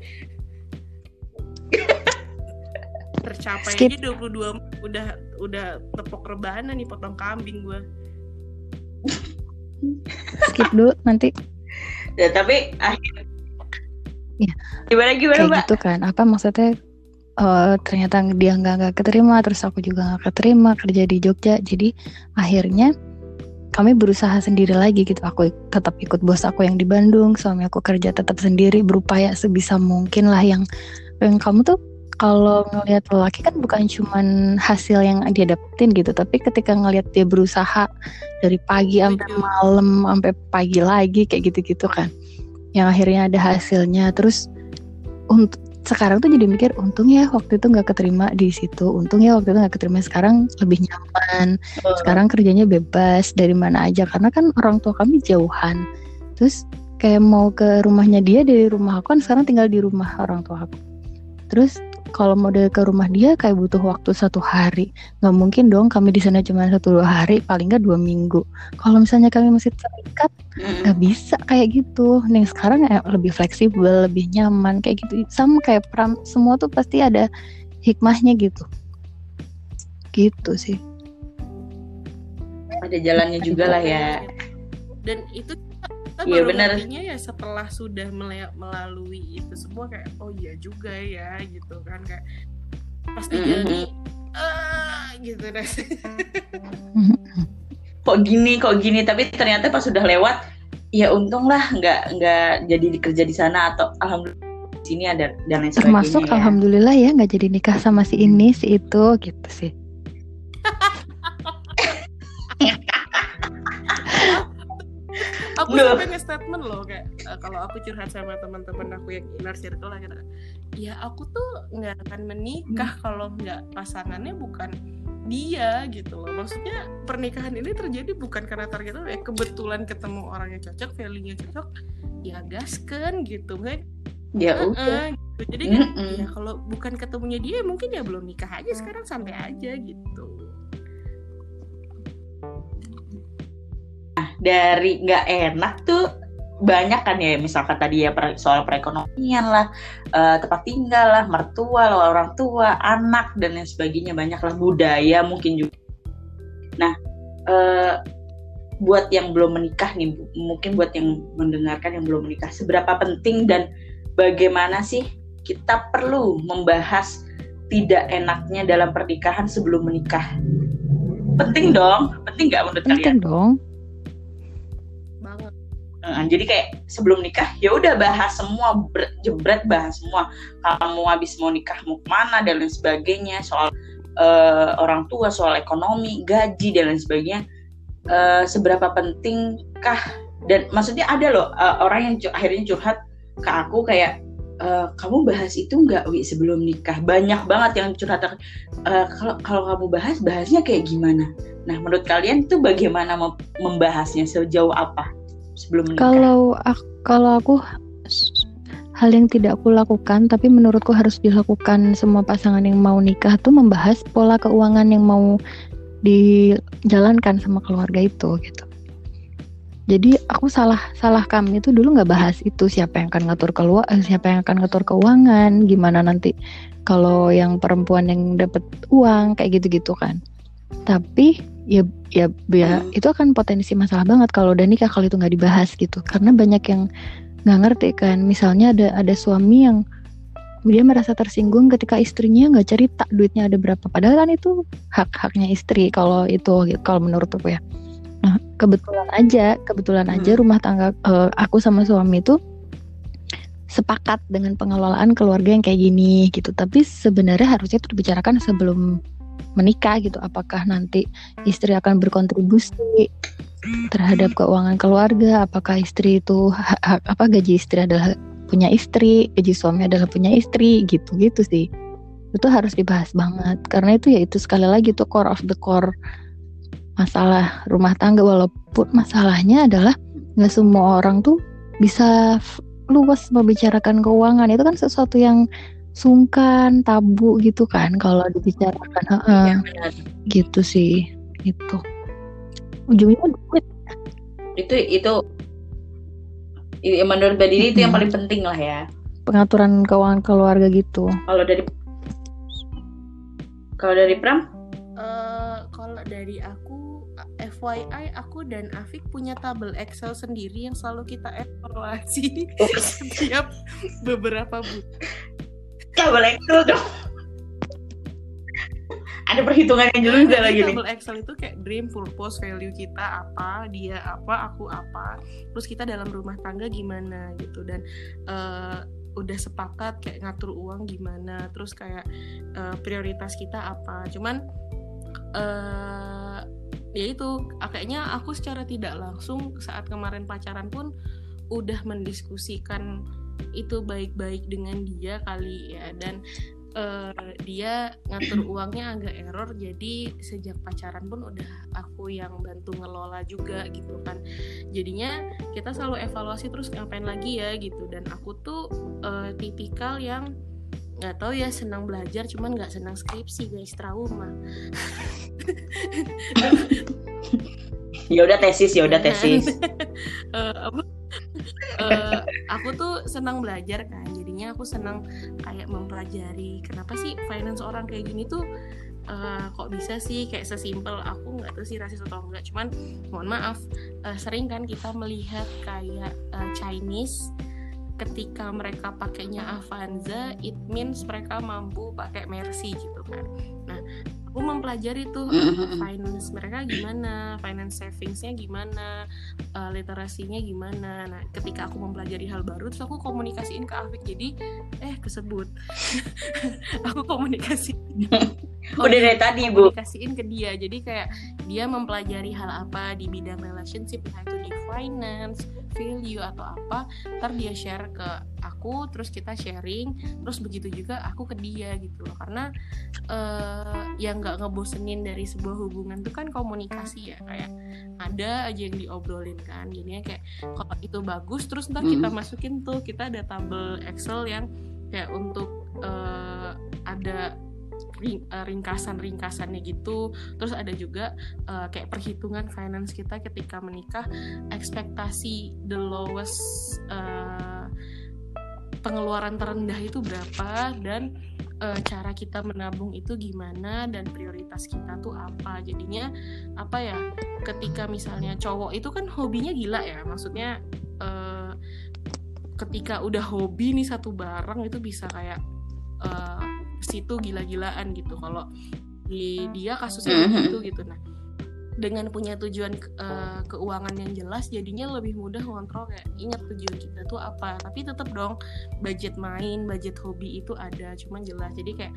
Tercapai Skip. aja 22 udah udah tepok rebana nih potong kambing gue. Skip dulu nanti. Ya, tapi akhir ya. gimana gimana kayak mbak gitu kan apa maksudnya uh, ternyata dia nggak nggak keterima terus aku juga nggak keterima kerja di Jogja jadi akhirnya kami berusaha sendiri lagi gitu aku tetap ikut bos aku yang di Bandung suami aku kerja tetap sendiri berupaya sebisa mungkin lah yang yang kamu tuh kalau ngelihat lelaki kan bukan cuman hasil yang dia dapetin gitu tapi ketika ngelihat dia berusaha dari pagi sampai malam sampai pagi lagi kayak gitu-gitu kan. Yang akhirnya ada hasilnya. Terus untuk sekarang tuh jadi mikir untung ya waktu itu nggak keterima di situ. Untung ya waktu itu nggak keterima. Sekarang lebih nyaman. Sekarang kerjanya bebas. Dari mana aja. Karena kan orang tua kami jauhan. Terus kayak mau ke rumahnya dia dari rumah aku kan sekarang tinggal di rumah orang tua aku. Terus kalau model ke rumah dia kayak butuh waktu satu hari. Nggak mungkin dong kami di sana cuma satu dua hari paling nggak dua minggu. Kalau misalnya kami masih terikat nggak bisa kayak gitu. Nih sekarang ya lebih fleksibel lebih nyaman kayak gitu. Sama kayak pram semua tuh pasti ada hikmahnya gitu. Gitu sih. Ada jalannya juga lah ya. dan itu kita iya, baru bener. ya setelah sudah melalui itu semua kayak oh iya juga ya gitu kan kayak pasti mm -hmm. jadi ah gitu deh kok gini kok gini tapi ternyata pas sudah lewat ya untung lah nggak nggak jadi dikerja di sana atau alhamdulillah di sini ada dan lain sebagainya termasuk ya. alhamdulillah ya nggak jadi nikah sama si ini si itu gitu sih aku Duh. sampai nge-statement loh kayak uh, kalau aku curhat sama teman-teman aku yang inner circle lah kira ya aku tuh nggak akan menikah hmm. kalau nggak pasangannya bukan dia gitu loh maksudnya pernikahan ini terjadi bukan karena target ya kebetulan ketemu orang yang cocok value-nya cocok ya gaskan gitu kan ya uh -uh, gitu. jadi kan mm -mm. ya kalau bukan ketemunya dia mungkin ya belum nikah aja sekarang sampai aja gitu dari nggak enak tuh banyak kan ya misalkan tadi ya soal perekonomian lah uh, tempat tinggal lah mertua lah orang tua anak dan lain sebagainya banyak lah budaya mungkin juga. Nah uh, buat yang belum menikah nih mungkin buat yang mendengarkan yang belum menikah seberapa penting dan bagaimana sih kita perlu membahas tidak enaknya dalam pernikahan sebelum menikah? Penting dong penting nggak menurut penting kalian? dong Jadi kayak sebelum nikah ya udah bahas semua jebret bahas semua. Kamu habis mau nikah mau ke mana dan lain sebagainya soal uh, orang tua soal ekonomi gaji dan lain sebagainya. Uh, seberapa pentingkah dan maksudnya ada loh uh, orang yang akhirnya curhat ke aku kayak uh, kamu bahas itu nggak wi sebelum nikah? Banyak banget yang curhat uh, kalau kalau kamu bahas bahasnya kayak gimana? Nah menurut kalian itu bagaimana membahasnya sejauh apa sebelum menikah? Kalau aku, kalau aku hal yang tidak aku lakukan tapi menurutku harus dilakukan semua pasangan yang mau nikah tuh membahas pola keuangan yang mau dijalankan sama keluarga itu gitu. Jadi aku salah salah kami itu dulu nggak bahas itu siapa yang akan ngatur keluar eh, siapa yang akan ngatur keuangan gimana nanti kalau yang perempuan yang dapat uang kayak gitu-gitu kan. Tapi ya ya ya hmm. itu akan potensi masalah banget kalau udah nikah kalau itu nggak dibahas gitu karena banyak yang nggak ngerti kan misalnya ada ada suami yang dia merasa tersinggung ketika istrinya nggak cerita duitnya ada berapa padahal kan itu hak haknya istri kalau itu kalau menurut aku ya Nah, kebetulan aja, kebetulan hmm. aja rumah tangga uh, aku sama suami itu sepakat dengan pengelolaan keluarga yang kayak gini gitu. Tapi sebenarnya harusnya itu dibicarakan sebelum menikah gitu. Apakah nanti istri akan berkontribusi terhadap keuangan keluarga? Apakah istri itu hak, apa gaji istri adalah punya istri, gaji suami adalah punya istri gitu-gitu sih. Itu harus dibahas banget karena itu ya itu sekali lagi tuh core of the core masalah rumah tangga walaupun masalahnya adalah nggak semua orang tuh bisa luas membicarakan keuangan itu kan sesuatu yang sungkan tabu gitu kan kalau dibicarakan. Uh, uh, ya, gitu sih itu ujungnya duit. Itu itu menurut Mbak hmm. itu yang paling penting lah ya. Pengaturan keuangan keluarga gitu. Kalau dari kalau dari Pram? Uh, kalau dari aku FYI aku dan Afik punya tabel Excel sendiri yang selalu kita evaluasi setiap beberapa bulan. Tabel Excel dong. Ada perhitungannya juga lagi nih. Excel itu kayak dream, purpose, value kita apa, dia apa, aku apa. Terus kita dalam rumah tangga gimana gitu dan uh, udah sepakat kayak ngatur uang gimana, terus kayak uh, prioritas kita apa. Cuman uh, ya itu kayaknya aku secara tidak langsung saat kemarin pacaran pun udah mendiskusikan itu baik-baik dengan dia kali ya. Dan uh, dia ngatur uangnya agak error jadi sejak pacaran pun udah aku yang bantu ngelola juga gitu kan. Jadinya kita selalu evaluasi terus ngapain lagi ya gitu. Dan aku tuh uh, tipikal yang nggak tahu ya senang belajar cuman nggak senang skripsi guys. Trauma. Ya udah tesis ya udah tesis. Uh, uh, aku tuh senang belajar kan. Jadinya aku senang kayak mempelajari kenapa sih finance orang kayak gini tuh uh, kok bisa sih? Kayak sesimpel aku nggak tahu sih rasis atau enggak cuman mohon maaf uh, sering kan kita melihat kayak uh, Chinese ketika mereka pakainya Avanza it means mereka mampu pakai Mercy gitu kan. Nah aku mempelajari tuh uh, finance mereka gimana finance savingsnya gimana uh, literasinya gimana. Nah ketika aku mempelajari hal baru terus aku komunikasiin ke Afik jadi eh kesebut. Aku komunikasi udah dari tadi bu. komunikasiin ke dia. Jadi kayak dia mempelajari hal apa di bidang relationship entah itu di finance value atau apa ntar dia share ke aku terus kita sharing terus begitu juga aku ke dia gitu loh karena uh, yang nggak ngebosenin dari sebuah hubungan tuh kan komunikasi ya kayak ada aja yang diobrolin kan jadinya kayak kalau itu bagus terus ntar kita mm. masukin tuh kita ada tabel Excel yang kayak untuk uh, ada uh, ringkasan-ringkasannya gitu. Terus ada juga uh, kayak perhitungan finance kita ketika menikah, ekspektasi the lowest uh, pengeluaran terendah itu berapa dan cara kita menabung itu gimana dan prioritas kita tuh apa. Jadinya apa ya? Ketika misalnya cowok itu kan hobinya gila ya, maksudnya uh, ketika udah hobi nih satu barang itu bisa kayak uh, situ gila-gilaan gitu. Kalau di dia kasusnya begitu gitu nah dengan punya tujuan uh, keuangan yang jelas jadinya lebih mudah ngontrol kayak ingat tujuan kita tuh apa? Tapi tetap dong budget main budget hobi itu ada cuman jelas. Jadi kayak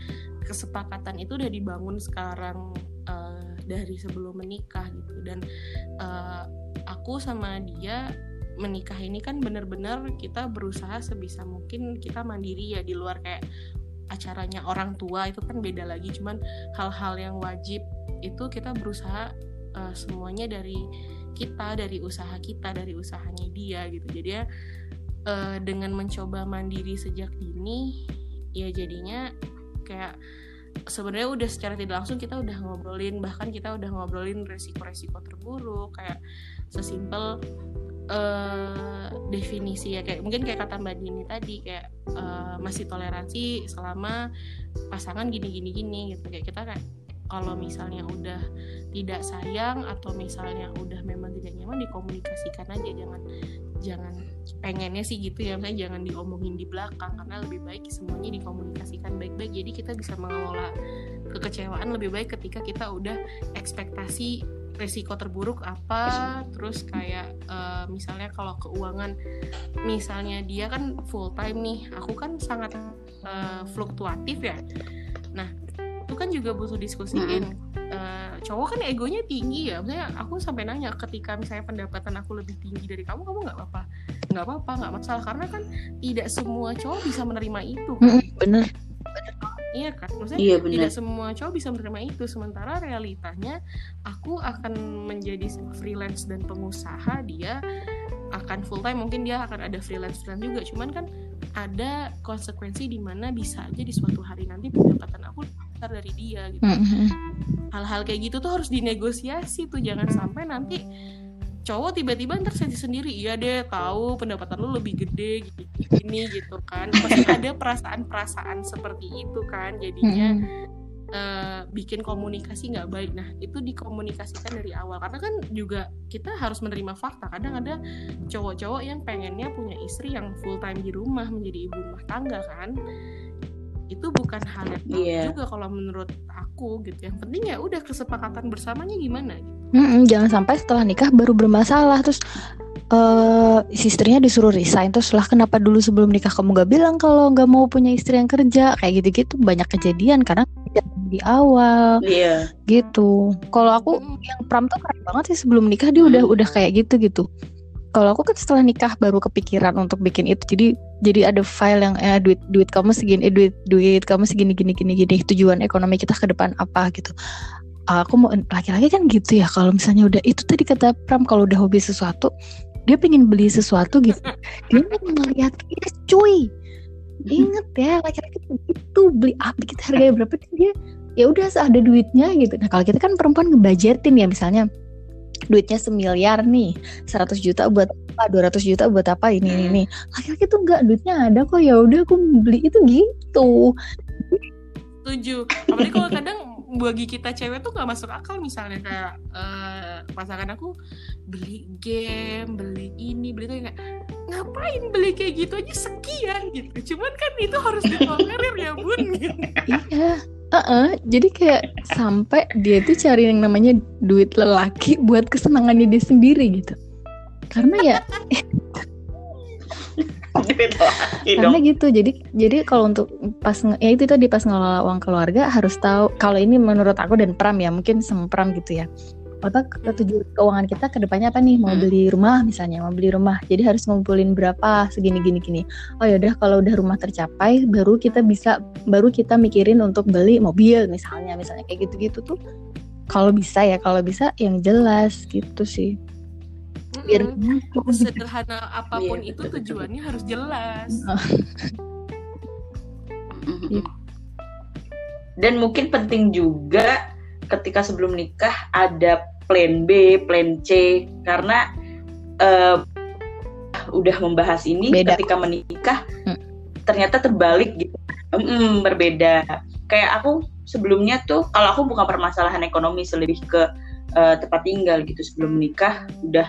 kesepakatan itu udah dibangun sekarang uh, dari sebelum menikah gitu. Dan uh, aku sama dia menikah ini kan benar-benar kita berusaha sebisa mungkin kita mandiri ya di luar kayak acaranya orang tua itu kan beda lagi. Cuman hal-hal yang wajib itu kita berusaha uh, semuanya dari kita dari usaha kita dari usahanya dia gitu. Jadi ya uh, dengan mencoba mandiri sejak dini ya jadinya kayak sebenarnya udah secara tidak langsung kita udah ngobrolin bahkan kita udah ngobrolin resiko-resiko terburuk kayak sesimpel uh, definisi ya. Kayak mungkin kayak kata Mbak Dini tadi kayak uh, masih toleransi selama pasangan gini gini gini gitu. Kayak kita kayak kalau misalnya udah tidak sayang atau misalnya udah memang tidak nyaman dikomunikasikan aja. Jangan jangan pengennya sih gitu ya. Misalnya jangan diomongin di belakang karena lebih baik semuanya dikomunikasikan baik-baik. Jadi kita bisa mengelola kekecewaan lebih baik ketika kita udah ekspektasi resiko terburuk apa? Terus kayak uh, misalnya kalau keuangan misalnya dia kan full time nih aku kan sangat uh, fluktuatif ya. Nah itu kan juga butuh diskusiin. Uh, cowok kan egonya tinggi ya. Misalnya aku sampai nanya ketika misalnya pendapatan aku lebih tinggi dari kamu kamu nggak apa-apa. Nggak apa-apa nggak masalah. Karena kan tidak semua cowok bisa menerima itu kan? bener Iya kan, maksudnya iya, tidak semua cowok bisa menerima itu. Sementara realitanya, aku akan menjadi freelance dan pengusaha, dia akan full time. Mungkin dia akan ada freelance freelance juga. Cuman kan ada konsekuensi di mana bisa aja di suatu hari nanti pendapatan aku besar dari dia gitu. Mm-hmm. Hal-hal kayak gitu tuh harus dinegosiasi tuh, jangan sampai nanti cowok tiba-tiba ntar sensi sendiri iya deh tahu pendapatan lu lebih gede gitu ini gitu kan. Pasti ada perasaan-perasaan seperti itu kan jadinya uh, bikin komunikasi nggak baik. Nah itu dikomunikasikan dari awal karena kan juga kita harus menerima fakta. Kadang ada cowok-cowok yang pengennya punya istri yang full time di rumah menjadi ibu rumah tangga kan itu bukan hal yang yeah. juga kalau menurut aku gitu. Yang penting ya udah kesepakatan bersamanya gimana gitu. Mm-mm, jangan sampai setelah nikah baru bermasalah terus uh, istrinya disuruh resign terus lah kenapa dulu sebelum nikah kamu gak bilang kalau nggak mau punya istri yang kerja? Kayak gitu-gitu banyak kejadian karena di awal. Yeah. gitu. Kalau aku yang pram tuh keren banget sih sebelum nikah dia udah udah kayak gitu gitu kalau aku kan setelah nikah baru kepikiran untuk bikin itu jadi jadi ada file yang eh, duit duit kamu segini eh, duit duit kamu segini gini gini gini. Tujuan ekonomi kita ke depan apa gitu. Aku mau laki-laki kan gitu ya kalau misalnya udah itu tadi kata Pram kalau udah hobi sesuatu dia pengen beli sesuatu gitu. Dia ngeliat kita cuy. Inget ya laki-laki itu beli apa kita harganya berapa dia ya udah ada duitnya gitu. Nah kalau kita kan perempuan ngebajetin ya misalnya duitnya semiliar nih 100 juta buat apa 200 juta buat apa ini ini ini? Laki-laki tuh enggak duitnya ada kok. Ya udah aku beli itu gitu. Setuju. Apalagi kalau kadang bagi kita cewek tuh nggak masuk akal misalnya kayak uh, pasangan aku beli game beli ini beli itu kayak ngapain beli kayak gitu aja sekian gitu. Cuman kan itu harus ditolerir ya bun. Iya. Uh -uh, jadi kayak sampai dia tuh cari yang namanya duit lelaki buat kesenangannya dia sendiri gitu karena ya karena gitu. Jadi jadi kalau untuk pas ya itu tadi pas ngelola uang keluarga harus tahu kalau ini menurut aku dan Pram ya mungkin sempram gitu ya. Apa ketujuan keuangan kita ke depannya apa nih? Mau hmm. beli rumah misalnya mau beli rumah. Jadi harus ngumpulin berapa segini gini gini. Oh ya udah kalau udah rumah tercapai baru kita bisa baru kita mikirin untuk beli mobil misalnya misalnya kayak gitu gitu tuh. Kalau bisa ya kalau bisa yang jelas gitu sih biar mm-hmm. sederhana apa pun yeah, itu betul, tujuannya betul. harus jelas mm-hmm. dan mungkin penting juga ketika sebelum nikah ada plan B, plan C karena uh, udah membahas ini Beda. ketika menikah hmm. ternyata terbalik gitu mm, berbeda kayak aku sebelumnya tuh kalau aku bukan permasalahan ekonomi lebih ke uh, tempat tinggal gitu sebelum menikah udah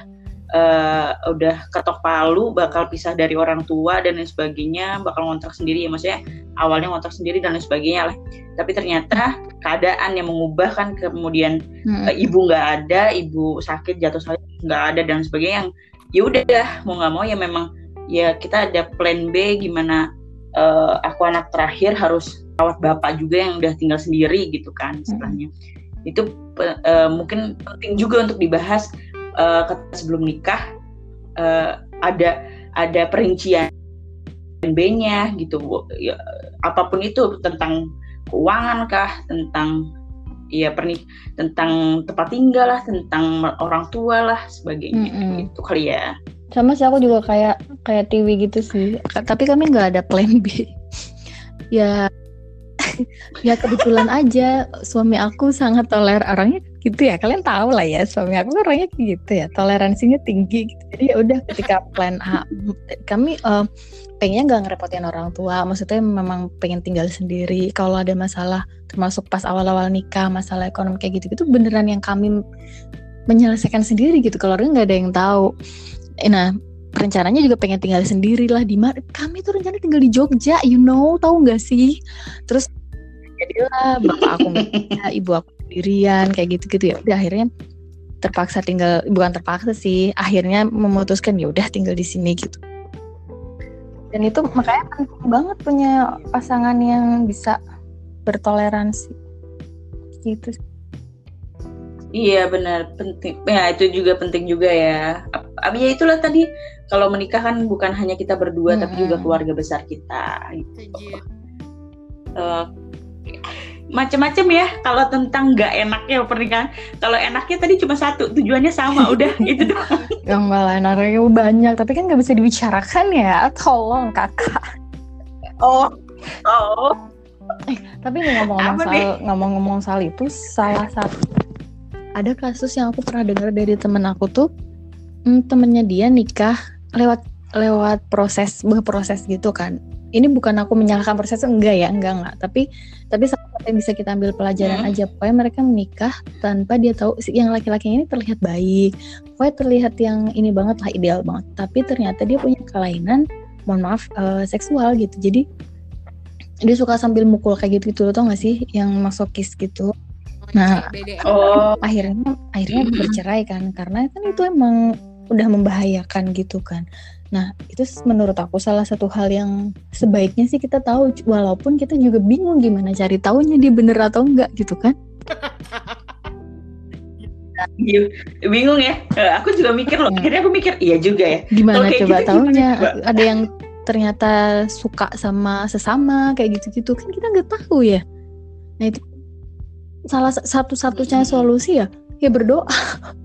uh, udah ketok palu bakal pisah dari orang tua dan lain sebagainya bakal ngontrak sendiri ya maksudnya awalnya ngontrak sendiri dan lain sebagainya lah tapi ternyata keadaan yang mengubah kan kemudian hmm. uh, ibu nggak ada ibu sakit jatuh sakit nggak ada dan sebagainya yang ya udah mau nggak mau ya memang ya kita ada plan B gimana uh, aku anak terakhir harus rawat bapak juga yang udah tinggal sendiri gitu kan setelahnya hmm. itu uh, mungkin penting juga untuk dibahas uh, sebelum nikah uh, ada ada perincian B-nya gitu ya, apa pun itu tentang keuangan kah tentang ya pernik tentang tempat tinggal lah tentang orang tua lah sebagainya. Mm -hmm. itu kali ya. Sama sih aku juga kayak kayak TV gitu sih. Tapi kami nggak ada plan B. Ya ya kebetulan aja suami aku sangat toler. Orangnya gitu ya. Kalian tahu lah ya suami aku orangnya gitu ya. Toleransinya tinggi gitu. jadi ya udah ketika plan A kami uh, pengennya nggak ngerepotin orang tua. Maksudnya memang pengen tinggal sendiri. Kalau ada masalah termasuk pas awal-awal nikah masalah ekonomi kayak gitu itu beneran yang kami menyelesaikan sendiri gitu. Kalau orang nggak ada yang tahu. Nah rencananya juga pengen tinggal sendiri lah di mana kami tuh rencana tinggal di Jogja you know tahu nggak sih? Terus jadilah bapak aku ya, ibu aku sendirian kayak gitu-gitu ya udah akhirnya terpaksa tinggal bukan terpaksa sih akhirnya memutuskan ya udah tinggal di sini gitu dan itu makanya penting banget punya pasangan yang bisa bertoleransi gitu Iya benar penting. Ya itu juga penting juga ya. Abi ya itulah tadi kalau menikah kan bukan hanya kita berdua hmm. tapi juga keluarga besar kita. Gitu. Uh, macam-macam ya kalau tentang nggak enaknya pernikahan. Kalau enaknya tadi cuma satu tujuannya sama udah itu doang. Yang malah enaknya banyak tapi kan nggak bisa dibicarakan ya. Tolong kakak. Oh oh. Eh, tapi ngomong-ngomong soal ngomong-ngomong soal itu salah satu ada kasus yang aku pernah dengar dari temen aku tuh hmm, temennya dia nikah lewat lewat proses berproses gitu kan ini bukan aku menyalahkan proses enggak ya enggak enggak. Tapi tapi salah satu yang bisa kita ambil pelajaran hmm. aja pokoknya mereka menikah tanpa dia tahu yang laki-laki ini terlihat baik pokoknya terlihat yang ini banget lah ideal banget. Tapi ternyata dia punya kelainan mohon maaf uh, seksual gitu. Jadi dia suka sambil mukul kayak gitu gitu tau gak sih yang masokis gitu. Nah oh. akhirnya akhirnya bercerai kan karena kan itu emang udah membahayakan gitu kan Nah, itu menurut aku salah satu hal yang sebaiknya sih kita tahu walaupun kita juga bingung gimana cari tahunya dia bener atau enggak gitu kan. Iya, bingung ya. Eh, aku juga mikir loh. Ya. Akhirnya aku mikir iya juga ya. Gimana coba gitu, tahunya? Ada yang ternyata suka sama sesama kayak gitu-gitu kan kita nggak tahu ya. Nah itu salah satu-satunya solusi ya ya berdoa.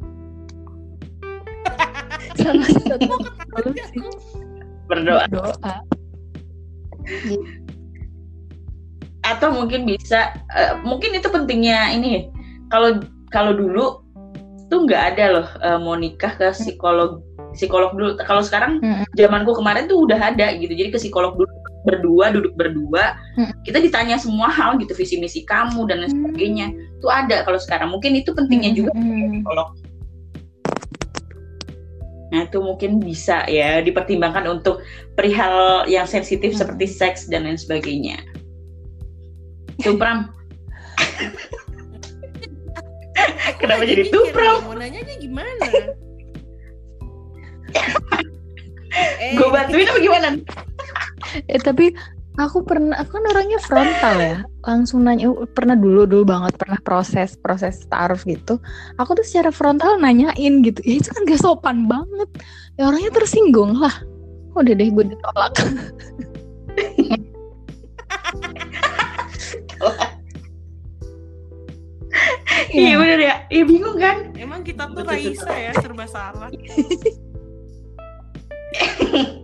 salah satu berdoa. Berdoa. Atau mungkin bisa uh, mungkin itu pentingnya ini kalau kalau dulu tuh nggak ada loh uh, mau nikah ke psikolog psikolog dulu. Kalau sekarang zamanku kemarin tuh udah ada gitu. Jadi ke psikolog dulu berdua duduk berdua. Kita ditanya semua hal gitu visi misi kamu dan lain sebagainya. Hmm. itu ada kalau sekarang. Mungkin itu pentingnya juga psikolog Nah, itu mungkin bisa ya dipertimbangkan untuk perihal yang sensitif hmm. seperti seks dan lain sebagainya. Itu Pram. Kenapa jadi itu Pram? Mau nanyanya gimana? eh. Gue bantuin apa gimana? eh tapi aku pernah aku kan orangnya frontal ya. Langsung nanya uh, pernah dulu dulu banget pernah proses proses taruh gitu. Aku tuh secara frontal nanyain gitu. Ya itu kan gak sopan banget. Ya orangnya tersinggung lah. Udah deh gue ditolak. Iya. Bener ya, iya bingung kan? Emang kita tuh Raisa ya serba salah.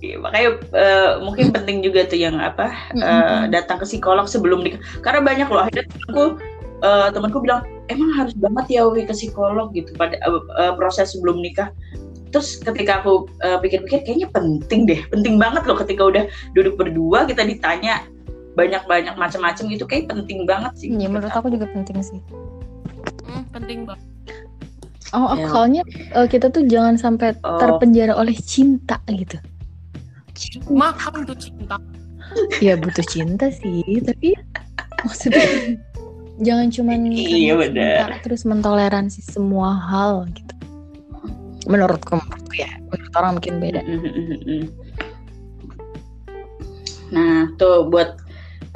Iya, makanya uh, mungkin penting juga tuh yang apa uh, datang ke psikolog sebelum nikah karena banyak loh akhirnya aku uh, temanku bilang emang harus banget ya Wi ke psikolog gitu pada uh, uh, proses sebelum nikah. Terus ketika aku pikir-pikir uh, kayaknya penting deh penting banget loh ketika udah duduk berdua kita ditanya banyak-banyak macam-macam gitu kayak penting banget sih. Iya menurut aku juga penting sih. Hmm, penting banget. Oh, ya. soalnya uh, kita tuh jangan sampai oh. terpenjara oleh cinta gitu mahal tuh cinta. Ya butuh cinta sih tapi maksudnya jangan cuman iya benar terus mentoleransi semua hal gitu. Menurutku menurutku ya menurut orang mungkin beda. Nah tuh buat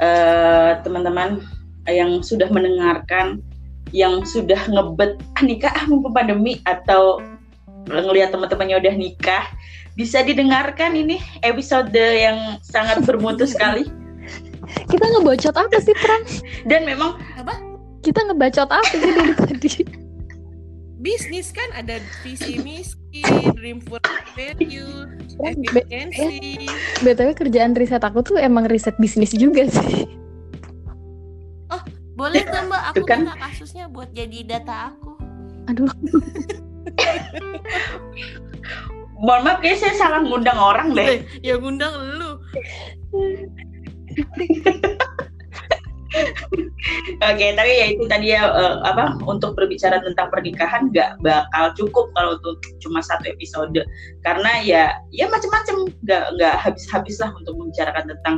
uh, teman-teman yang sudah mendengarkan yang sudah ngebet ah, nikah ah mumpung pandemi atau ngelihat teman-temannya udah nikah bisa didengarkan ini episode yang sangat bermutu sekali. Kita ngebocot apa sih Pram dan memang apa? Kita ngebacot apa sih dari tadi? Bisnis kan? Ada visi misi dream for value efisiensi btw kerjaan riset aku tuh emang riset bisnis juga sih. Boleh tuh mbak. Aku kan. minta kasusnya buat jadi data aku. Aduh mohon maaf kayaknya saya salah ngundang orang deh. Eh, yang ngundang lu. Oke, tapi ya itu tadi ya eh, apa untuk berbicara tentang pernikahan nggak bakal cukup kalau untuk cuma satu episode. Karena ya ya macam-macam nggak nggak habis-habis lah untuk membicarakan tentang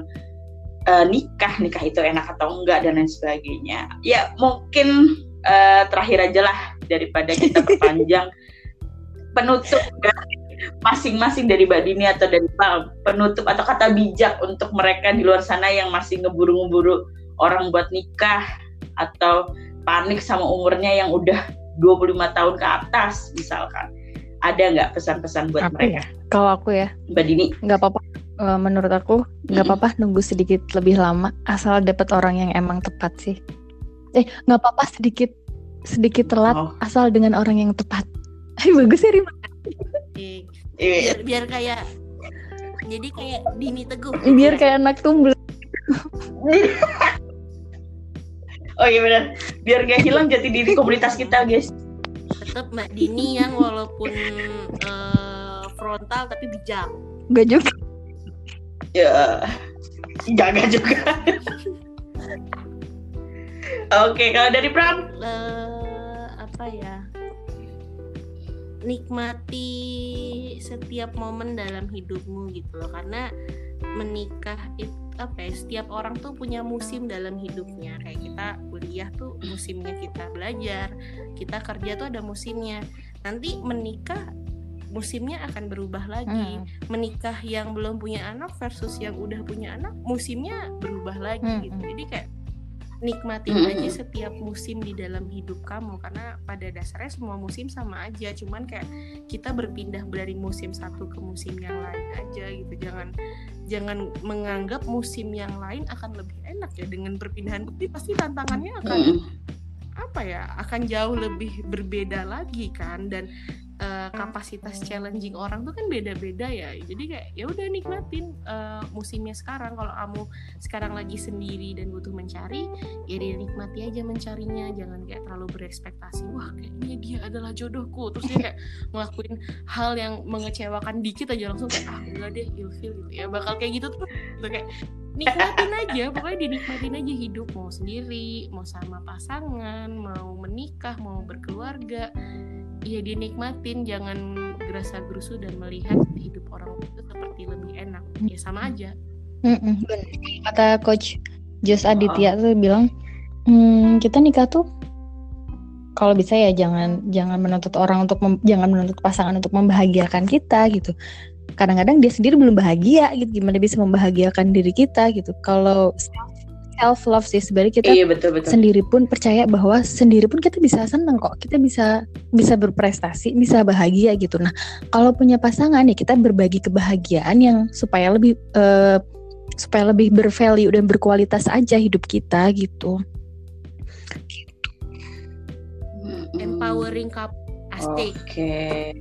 eh, nikah nikah itu enak atau enggak dan lain sebagainya. Ya mungkin eh, terakhir aja lah daripada kita perpanjang penutup. dari masing-masing dari Mbak Dini atau dari Pak penutup atau kata bijak untuk mereka di luar sana yang masih ngeburu-ngeburu orang buat nikah atau panik sama umurnya yang udah 25 tahun ke atas misalkan. Ada nggak pesan-pesan buat Apa mereka? kalau aku ya Mbak Dini? nggak apa-apa Eh, menurut aku nggak Mm-mm. apa-apa nunggu sedikit lebih lama asal dapat orang yang emang tepat sih eh nggak apa-apa sedikit sedikit telat Oh. asal dengan orang yang tepat Ay, bagus ya Rima Eh, Iya. biar biar kayak jadi kayak Dini Teguh biar kayak anak tumbel Oh iya benar. Biar nggak hilang jati diri komunitas kita, guys. tetap Mbak Dini yang walaupun eh, frontal tapi bijak Gak juga Ya. Jaga juga. Oke, kalau dari Pram? eh, apa ya nikmati setiap momen dalam hidupmu gitu loh. Karena menikah itu apa ya setiap orang tuh punya musim dalam hidupnya. Kayak kita kuliah tuh musimnya kita belajar kita kerja tuh ada musimnya. Nanti menikah musimnya akan berubah lagi. Hmm. menikah yang belum punya anak versus yang udah punya anak musimnya berubah lagi Hmm, gitu. hmm. jadi kayak nikmatin aja setiap musim di dalam hidup kamu karena pada dasarnya semua musim sama aja cuman kayak kita berpindah dari musim satu ke musim yang lain aja gitu. Jangan jangan menganggap musim yang lain akan lebih enak ya. Dengan perpindahan tapi pasti tantangannya akan apa ya? Akan jauh lebih berbeda lagi kan? Dan eh, kapasitas challenging orang tuh kan beda-beda ya. Jadi kayak ya udah nikmatin eh, musimnya sekarang. Kalau kamu sekarang lagi sendiri dan butuh mencari ya dinikmati aja mencarinya. Jangan kayak terlalu berekspektasi wah kayaknya dia adalah jodohku. Terus dia kayak ngelakuin hal yang mengecewakan dikit aja langsung kayak ah enggak deh ilfil gitu. Ya bakal kayak gitu tuh gitu kayak nikmatin aja. Pokoknya dinikmatin aja hidup. Mau sendiri mau sama pasangan mau menikah mau berkeluarga ya dinikmatin. Jangan gerasa gerusu dan melihat hidup orang itu seperti lebih enak. Ya sama aja. Mm-mm, bener. kata coach Jos Aditya tuh bilang "Hmm, kita nikah tuh kalau bisa ya jangan jangan menuntut orang untuk mem- jangan menuntut pasangan untuk membahagiakan kita gitu. Kadang-kadang dia sendiri belum bahagia gitu. Gimana bisa membahagiakan diri kita gitu. Kalau self love sih. Sebenarnya kita Iya betul betul. sendiri pun percaya bahwa sendiri pun kita bisa seneng kok. Kita bisa bisa berprestasi bisa bahagia gitu. Nah kalau punya pasangan ya kita berbagi kebahagiaan yang supaya lebih eh, supaya lebih bervalue dan berkualitas aja hidup kita gitu. Empowering couple asik. Oke.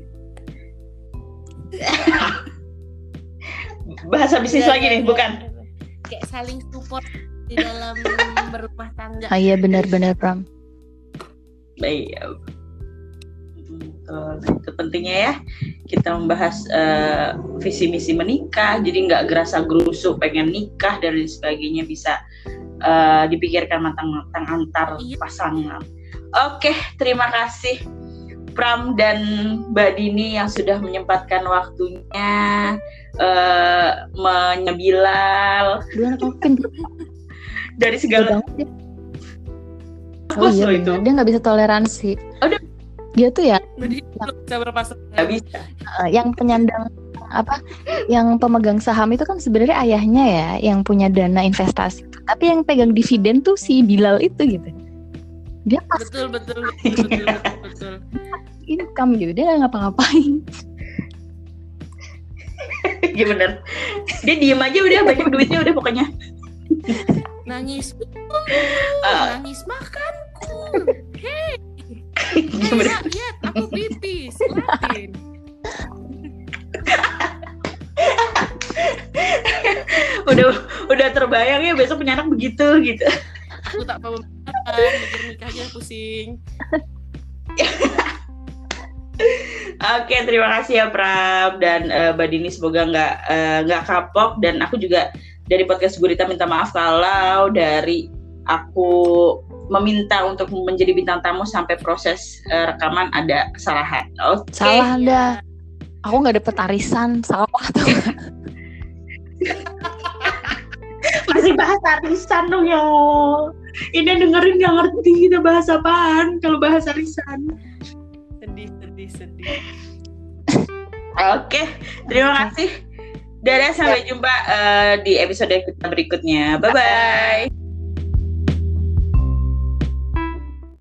Bahasa bisnis lagi nih, bukan? kayak saling support di dalam berumah tangga ah iya benar-benar Pram Baik. Betul. Nah, itu pentingnya ya kita membahas eh, visi misi menikah, jadi nggak gerasa gerusu pengen nikah dan lain sebagainya bisa eh, dipikirkan matang-matang antar Iya. pasangan. Oke, terima kasih Pram dan Mbak Dini yang sudah menyempatkan waktunya eh menyebilal dua dari segala ya. oh iya itu. dia nggak bisa toleransi Aduh. dia tuh ya jadi bisa berpasangan nggak bisa. eh, yang penyandang apa yang pemegang saham itu kan sebenarnya ayahnya ya yang punya dana investasi tapi yang pegang dividen tuh si Bilal itu gitu dia pas betul betul betul betul betul, betul. ini welcome gitu dia nggak ngapa-ngapain Iya bener. Dia diem aja udah banyak duitnya udah pokoknya. nangis. Ah. nangis makanku. Hei. Bener. lihat aku pipis. Udah udah terbayang ya besok punya anak begitu gitu. aku tak mau mikir nikahnya pusing. Oke, terima kasih ya Pram dan eh, Mbak Dini semoga nggak eh, nggak kapok. Dan aku juga dari podcast Gurita minta maaf kalau dari aku meminta untuk menjadi bintang tamu sampai proses eh, rekaman ada kesalahan. Oke. salah anda Iya. aku nggak dapet arisan salah atau nggak? Masih bahas arisan dong ya. Ini yang dengerin nggak ngerti kita bahas apaan kalau bahas arisan. sedih sedih sedih Oke, terima kasih. Dadah sampai jumpa eh, di episode kita berikutnya. Bye bye.